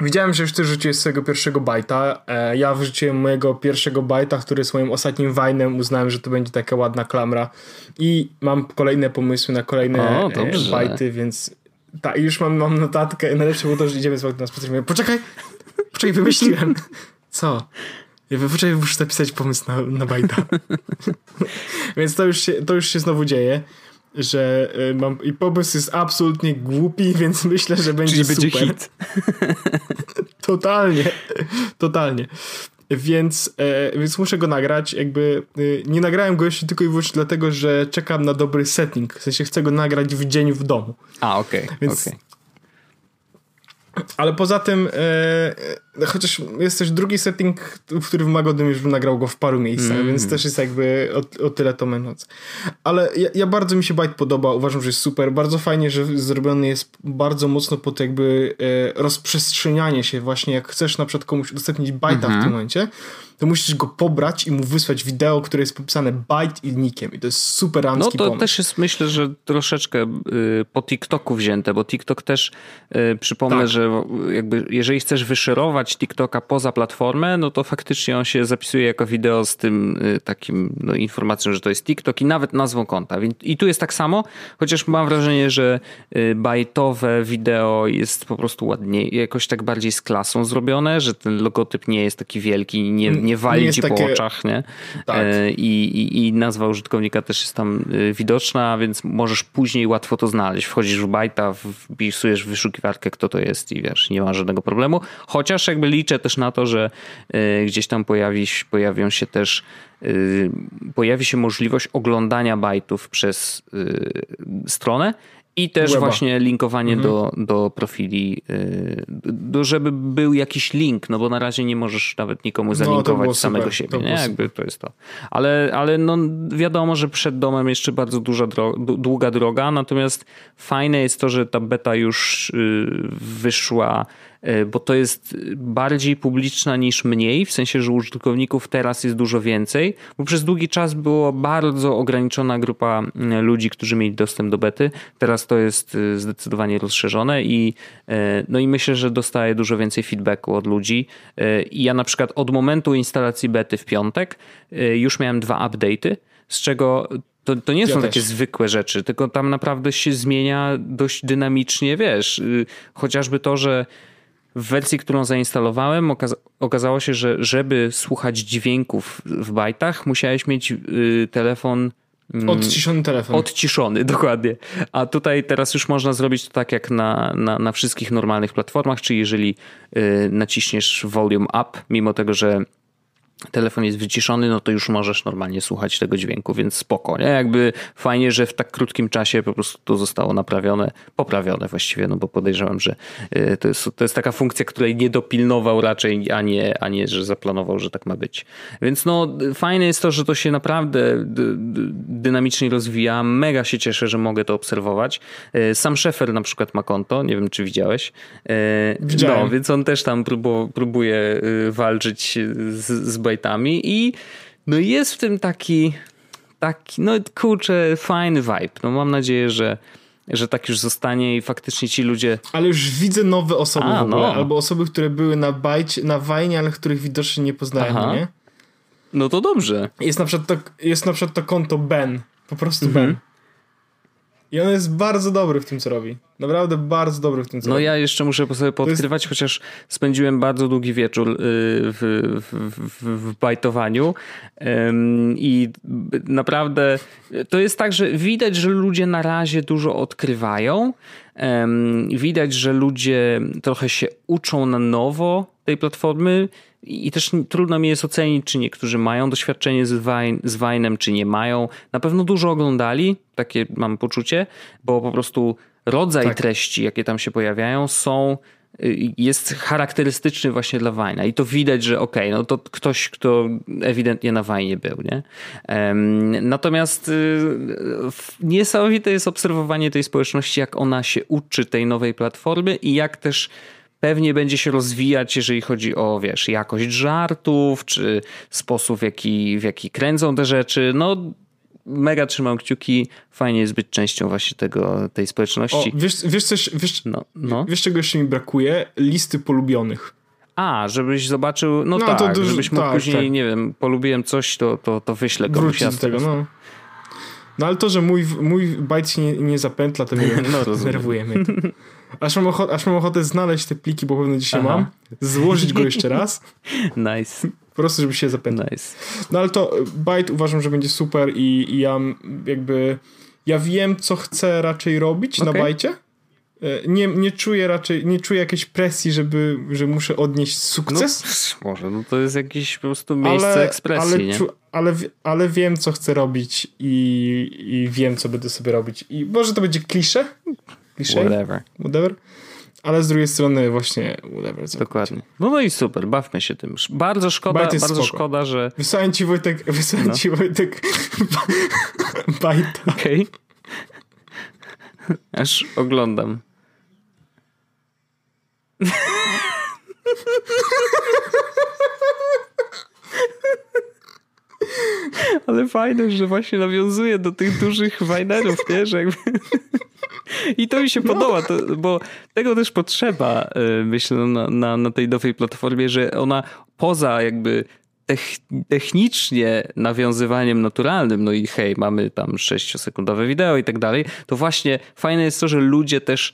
Widziałem, że już ty rzuciłeś swojego pierwszego bajta. E, ja wrzuciłem mojego pierwszego bajta, który jest moim ostatnim wajnem. Uznałem, że to będzie taka ładna klamra. I mam kolejne pomysły na kolejne o, e, bajty, więc tak, już mam, mam notatkę. Najlepsze było to, że idziemy z na spacer. Poczekaj, poczekaj, wymyśliłem. Co? Ja poczekaj, muszę zapisać pomysł na, na bajta. więc to już, się, to już się znowu dzieje że y, mam i pomysł jest absolutnie głupi, więc myślę, że będzie Czyli super. będzie hit. totalnie, totalnie. Więc, e, więc muszę go nagrać. Jakby y, nie nagrałem go jeszcze tylko i wyłącznie dlatego, że czekam na dobry setting. W sensie chcę go nagrać w dzień w domu.
A, okej. Okay, więc okay.
Ale poza tym, e, chociaż jest też drugi setting, w którym Magodym już nagrał go w paru miejscach, mm. więc też jest jakby o, o tyle to męczące. Ale ja, ja, bardzo mi się Byte podoba, uważam, że jest super. Bardzo fajnie, że zrobiony jest bardzo mocno pod jakby e, rozprzestrzenianie się właśnie, jak chcesz na przykład komuś udostępnić -hmm. w tym mhm. momencie, to musisz go pobrać i mu wysłać wideo, które jest popisane byte i nickiem i to jest super
No
to
pomysł. też jest myślę, że troszeczkę y, po TikToku wzięte, bo TikTok też y, przypomnę, tak. że jakby jeżeli chcesz wyszerować TikToka poza platformę, no to faktycznie on się zapisuje jako wideo z tym y, takim no, informacją, że to jest TikTok i nawet nazwą konta. I tu jest tak samo, chociaż mam wrażenie, że bajtowe wideo jest po prostu ładniej, jakoś tak bardziej z klasą zrobione, że ten logotyp nie jest taki wielki i nie, nie wali nie ci takie... po oczach, nie? Tak. E, I, i, I nazwa użytkownika też jest tam e, widoczna, więc możesz później łatwo to znaleźć. Wchodzisz w bajta, wpisujesz w wyszukiwarkę, kto to jest i wiesz, nie ma żadnego problemu. Chociaż jakby liczę też na to, że e, gdzieś tam pojawi, pojawią się też pojawi się możliwość oglądania bajtów przez stronę i też Weba. właśnie linkowanie mhm. do, do profili, y, do, żeby był jakiś link, no bo na razie nie możesz nawet nikomu no, zalinkować no, samego super. siebie, nie? Jakby to jest to. Ale, ale no wiadomo, że przed domem jeszcze bardzo duża długa droga, natomiast fajne jest to, że ta beta już y, wyszła bo to jest bardziej publiczna niż mniej, w sensie, że użytkowników teraz jest dużo więcej, bo przez długi czas była bardzo ograniczona grupa ludzi, którzy mieli dostęp do bety. Teraz to jest e, zdecydowanie rozszerzone i, e, no i myślę, że dostaję dużo więcej feedbacku od ludzi. I ja na przykład od momentu instalacji bety w piątek już miałem dwa update'y, z czego to, to nie ja są też. takie zwykłe rzeczy, tylko tam naprawdę się zmienia dość dynamicznie, wiesz, y, chociażby to, że w wersji, którą zainstalowałem, okaza okazało się, że żeby słuchać dźwięków w bajtach, musiałeś mieć y, telefon.
Mm, odciszony telefon.
Odciszony, dokładnie. A tutaj teraz już można zrobić to tak jak na, na, na wszystkich normalnych platformach, czyli jeżeli y, naciśniesz volume up, mimo tego, że telefon jest wyciszony, no to już możesz normalnie słuchać tego dźwięku, więc spoko, nie? Jakby fajnie, że w tak krótkim czasie po prostu to zostało naprawione, poprawione właściwie, no bo podejrzewam, że y, to jest, to jest taka funkcja, której nie dopilnował raczej, a nie, a nie, że zaplanował, że tak ma być. Więc no fajne jest to, że to się naprawdę dynamicznie rozwija, mega się cieszę, że mogę to obserwować. Y, sam Szefer na przykład ma konto, nie wiem czy widziałeś. Y, Widziałem. No, więc on też tam próbuje walczyć z, z i no jest w tym taki, taki no kurczę, fajny vibe. No mam nadzieję, że że tak już zostanie i faktycznie ci ludzie...
Ale już widzę nowe osoby A, w ogóle, no. albo osoby, które były na bajcie, na Wajnie, ale których widocznie nie poznałem, Aha. nie?
No to dobrze.
Jest na przykład to, jest na przykład to konto Ben, po prostu mhm. Ben. I on jest bardzo dobry w tym, co robi. Naprawdę bardzo dobry w tym, co
no
robi.
No ja jeszcze muszę sobie podkrywać, jest... chociaż spędziłem bardzo długi wieczór y, w, w, w, w bajtowaniu i naprawdę to jest tak, że widać, że ludzie na razie dużo odkrywają. Widać, że ludzie trochę się uczą na nowo tej platformy i też trudno mi jest ocenić, czy niektórzy mają doświadczenie z, Vine, z Vine'em, czy nie mają. Na pewno dużo oglądali, takie mam poczucie, bo po prostu rodzaj tak. treści, jakie tam się pojawiają, są y, jest charakterystyczny właśnie dla Wajna i to widać, że okej, okay, no to ktoś, kto ewidentnie na Wajnie był, nie? Natomiast y, niesamowite jest obserwowanie tej społeczności, jak ona się uczy tej nowej platformy i jak też pewnie będzie się rozwijać, jeżeli chodzi o, wiesz, jakość żartów, czy sposób, w jaki, w jaki kręcą te rzeczy. No, mega trzymam kciuki. Fajnie jest być częścią właśnie tego, tej społeczności.
O, wiesz, wiesz, coś, wiesz, no, no. wiesz, czego jeszcze mi brakuje? Listy polubionych.
A, żebyś zobaczył, no, no tak, to dużo, żebyś mógł tak, później, tak. nie wiem, polubiłem coś, to, to, to wyślę komuś.
Wrócić do tego, no. No ale to, że mój, mój bajt się nie, nie zapętla, to mnie no, znerwuje mnie. Aż mam, ochotę, aż mam ochotę znaleźć te pliki, bo pewno dzisiaj Aha. mam, złożyć go jeszcze raz.
Nice.
Po prostu, żeby się zapętlić.
Nice.
No ale to e, Byte uważam, że będzie super i, i ja jakby ja wiem, co chcę raczej robić okay. na bajcie. E, nie, nie czuję raczej, nie czuję jakiejś presji, żeby, że muszę odnieść sukces.
No, może, no to jest jakieś po prostu miejsce ale, ekspresji,
ale,
nie?
ale, ale wiem, co chcę robić i, i wiem, co będę sobie robić. I może to będzie klisze,
Cliché? Whatever.
Whatever. Ale z drugiej strony właśnie whatever.
Dokładnie. No, no i super, bawmy się tym. Bardzo szkoda, bardzo spoko. szkoda, że...
Wysłałem ci Wojtek, wysłałem no. ci Wojtek bajta.
Okej. Okay. Aż oglądam. Ale fajne, że właśnie nawiązuje do tych dużych wajnerów, nie? Że jakby... I to mi się podoba, to, bo tego też potrzeba, y, myślę, na, na, na tej nowej platformie, że ona poza jakby technicznie nawiązywaniem naturalnym, no i hej, mamy tam 6-sekundowe wideo i tak dalej, to właśnie fajne jest to, że ludzie też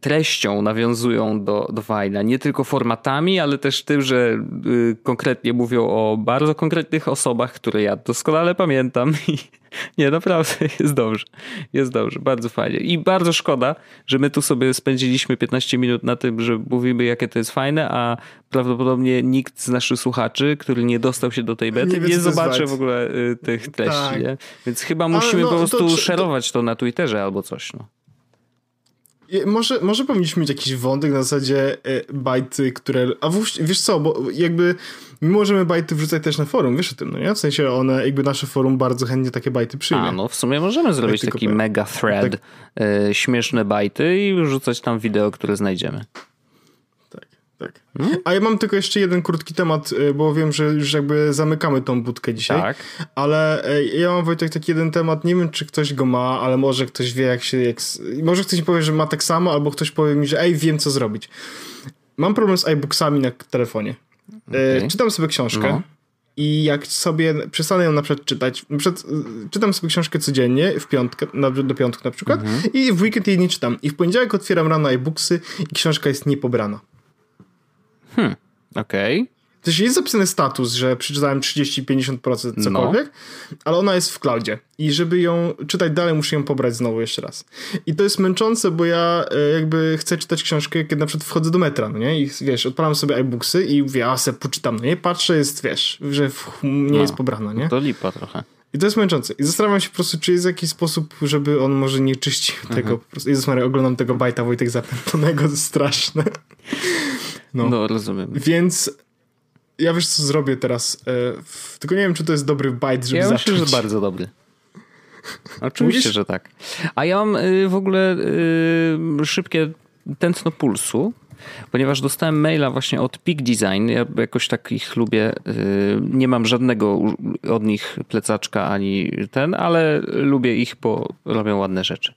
treścią nawiązują do, do Wajna. Nie tylko formatami, ale też tym, że y, konkretnie mówią o bardzo konkretnych osobach, które ja doskonale pamiętam i Nie, naprawdę jest dobrze. Jest dobrze, bardzo fajnie. I bardzo szkoda, że my tu sobie spędziliśmy 15 minut na tym, że mówimy, jakie to jest fajne, a prawdopodobnie nikt z naszych słuchaczy, który nie dostał się do tej bety, nie, nie zobaczy w ogóle y, tych treści. Tak. Więc chyba musimy no, po prostu to, szerować to na Twitterze albo coś. No.
Może, może powinniśmy mieć jakiś wątek na zasadzie e, bajty, które. A wiesz co, bo jakby my możemy bajty wrzucać też na forum, wiesz o tym, no nie? W sensie one, jakby nasze forum bardzo chętnie takie bajty przyjmie.
A, no w sumie możemy zrobić tak taki mega thread, tak. y, śmieszne bajty i wrzucać tam wideo, które znajdziemy.
Tak. Hmm? A ja mam tylko jeszcze jeden krótki temat, y, bo wiem, że już jakby zamykamy tą budkę dzisiaj. Tak. Ale y, ja mam Wojtek taki jeden temat, nie wiem czy ktoś go ma, ale może ktoś wie jak się... Jak... Może ktoś mi powie, że ma tak samo, albo ktoś powie mi, że ej, wiem co zrobić. Mam problem z iBooksami na telefonie. Y, okay. Czytam sobie książkę. No. I jak sobie przestanę ją na przykład czytać, na przykład czytam sobie książkę codziennie, w piątkę, do piątku na przykład, mhm. i w weekend jej nie czytam. I w poniedziałek otwieram rano iBooksy i książka jest niepobrana.
Hmm, okej. Okay.
Też jest zapisany status, że przeczytałem 30-50% cokolwiek, no. ale ona jest w cloudzie. I żeby ją czytać dalej, muszę ją pobrać znowu jeszcze raz. I to jest męczące, bo ja e, jakby chcę czytać książkę, kiedy na przykład wchodzę do metra, no nie? I wiesz, odpalam sobie iBooksy i mówię, a se poczytam, no nie? Patrzę, jest, wiesz, że nie no, jest pobrana, nie?
To lipa trochę.
I to jest męczące. I zastanawiam się po prostu, czy jest jakiś sposób, żeby on może nie czyścił mhm. tego. Po prostu. Jezus Maria, oglądam tego bajta Wojtek zapętlonego, straszne.
No. no, rozumiem.
Więc ja wiesz, co zrobię teraz. E, tylko nie wiem, czy to jest dobry bajt, żeby
ja
zacząć.
myślę, że bardzo dobry. Oczywiście, Mówisz? że tak. A ja mam y, w ogóle y, szybkie tętno pulsu ponieważ dostałem maila właśnie od Peak Design. Ja jakoś tak ich lubię. Y, nie mam żadnego od nich plecaczka ani ten, ale lubię ich, bo robią ładne rzeczy.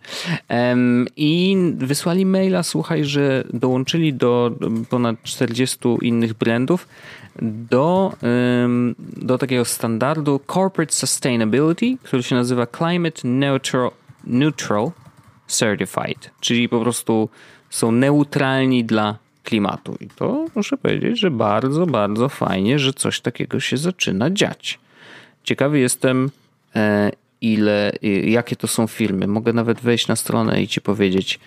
I wysłali maila, słuchaj, że dołączyli do ponad 40 innych brandów do, do takiego standardu Corporate Sustainability, który się nazywa Climate Neutral, Neutral Certified, czyli po prostu są neutralni dla klimatu. I to muszę powiedzieć, że bardzo, bardzo fajnie, że coś takiego się zaczyna dziać. Ciekawy jestem, e, ile, jakie to są firmy. Mogę nawet wejść na stronę i ci powiedzieć,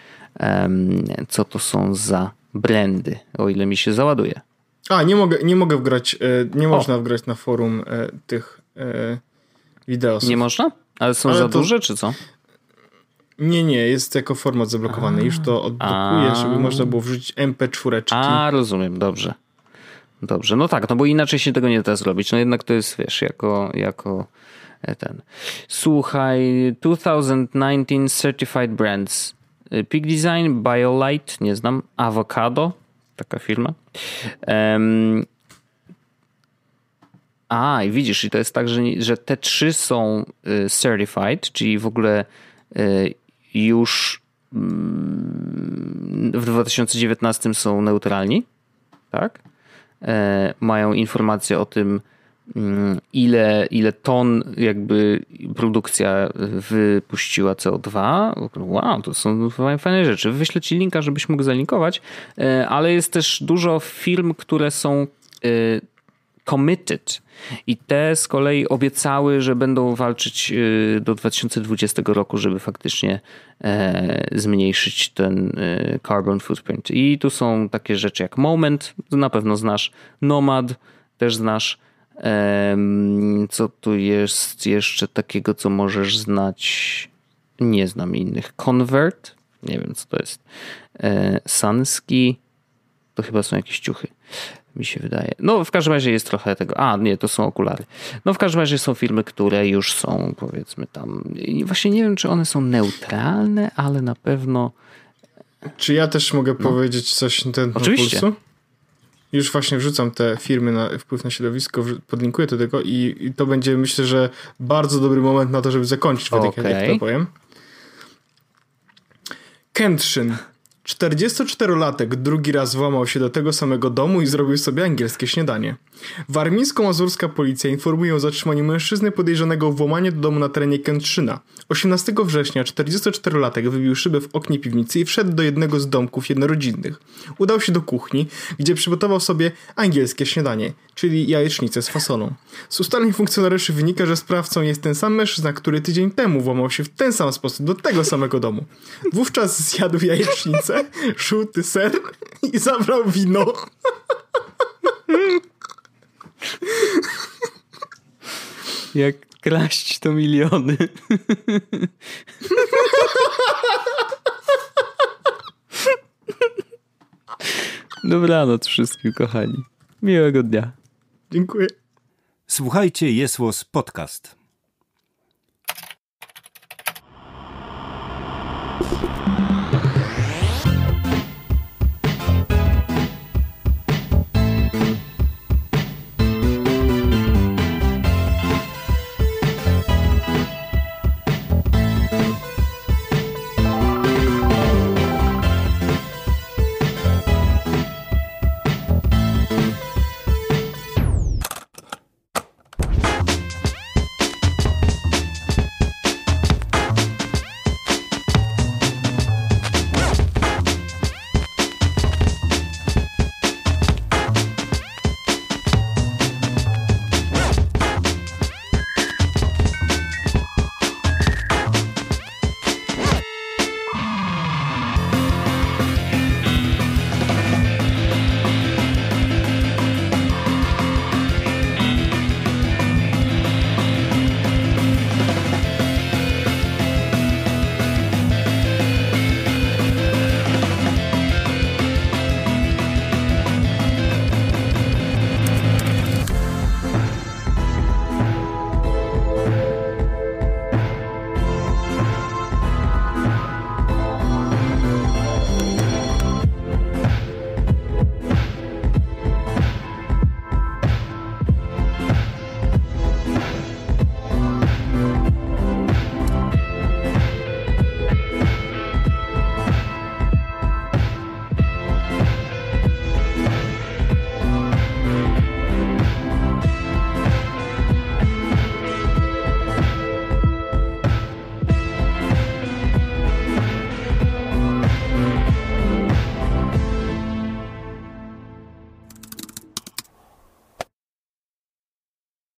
co to są za brandy, o ile mi się załaduje.
A, nie mogę, nie mogę wgrać, e, nie można o. wgrać na forum e, tych wideo.
Nie można? Ale są Ale za to... duże, czy co?
Nie, nie, jest jako format zablokowany. Już to odblokuję, żeby można było wrzucić MP4.
A, rozumiem, dobrze. Dobrze, no tak, no bo inaczej się tego nie da zrobić. No jednak to jest, wiesz, jako, jako e, ten. Słuchaj, 2019 Certified Brands. E, Peak Design, BioLite, nie znam, Avocado, taka firma. Um, a, i widzisz, i to jest tak, że, że te trzy są e, certified, czyli w ogóle już mm, w 2019 są neutralni, tak? E, mają informacje o tym, mm, ile, ile ton jakby produkcja wypuściła CO2. Wow, to są fajne rzeczy. Wyślę ci linka, żebyś mógł zalinkować, e, ale jest też dużo firm, które są e, committed. I te z kolei obiecały, że będą walczyć y, do 2020 roku, żeby faktycznie e, zmniejszyć ten e, carbon footprint. I tu są takie rzeczy jak Moment, na pewno znasz, Nomad też znasz. Co tu jest jeszcze takiego, co możesz znać? Nie znam innych. Convert, nie wiem co to jest. E, Sanski, to chyba są jakieś ciuchy mi się wydaje. No, w każdym razie jest trochę tego. A, nie, to są okulary. No, w każdym razie są filmy, które już są, powiedzmy tam. I właśnie nie wiem, czy one są neutralne, ale na pewno.
Czy ja też mogę no. powiedzieć coś na ten Oczywiście. pulsu? Już właśnie wrzucam te firmy na wpływ na środowisko, podlinkuję do tego i, i to będzie myślę, że bardzo dobry moment na to, żeby zakończyć okay. jak to powiem. Kenshin 44-latek drugi raz włamał się do tego samego domu i zrobił sobie angielskie śniadanie. Warmińsko-mazurska policja informuje o zatrzymaniu mężczyzny podejrzanego o włamanie do domu na terenie Kętrzyna. 18 września 44-latek wybił szybę w oknie piwnicy i wszedł do jednego z domków jednorodzinnych. Udał się do kuchni, gdzie przygotował sobie angielskie śniadanie, czyli jajecznicę z fasolą. Z ustaleń funkcjonariuszy wynika, że sprawcą jest ten sam mężczyzna, który tydzień temu włamał się w ten sam sposób do tego samego domu. Wówczas zjadł jajecznicę, żółty ser i zabrał wino.
Jak kraść to miliony. Dobranoc wszystkim, kochani. Miłego dnia.
Dziękuję.
Słuchajcie, jest podcast.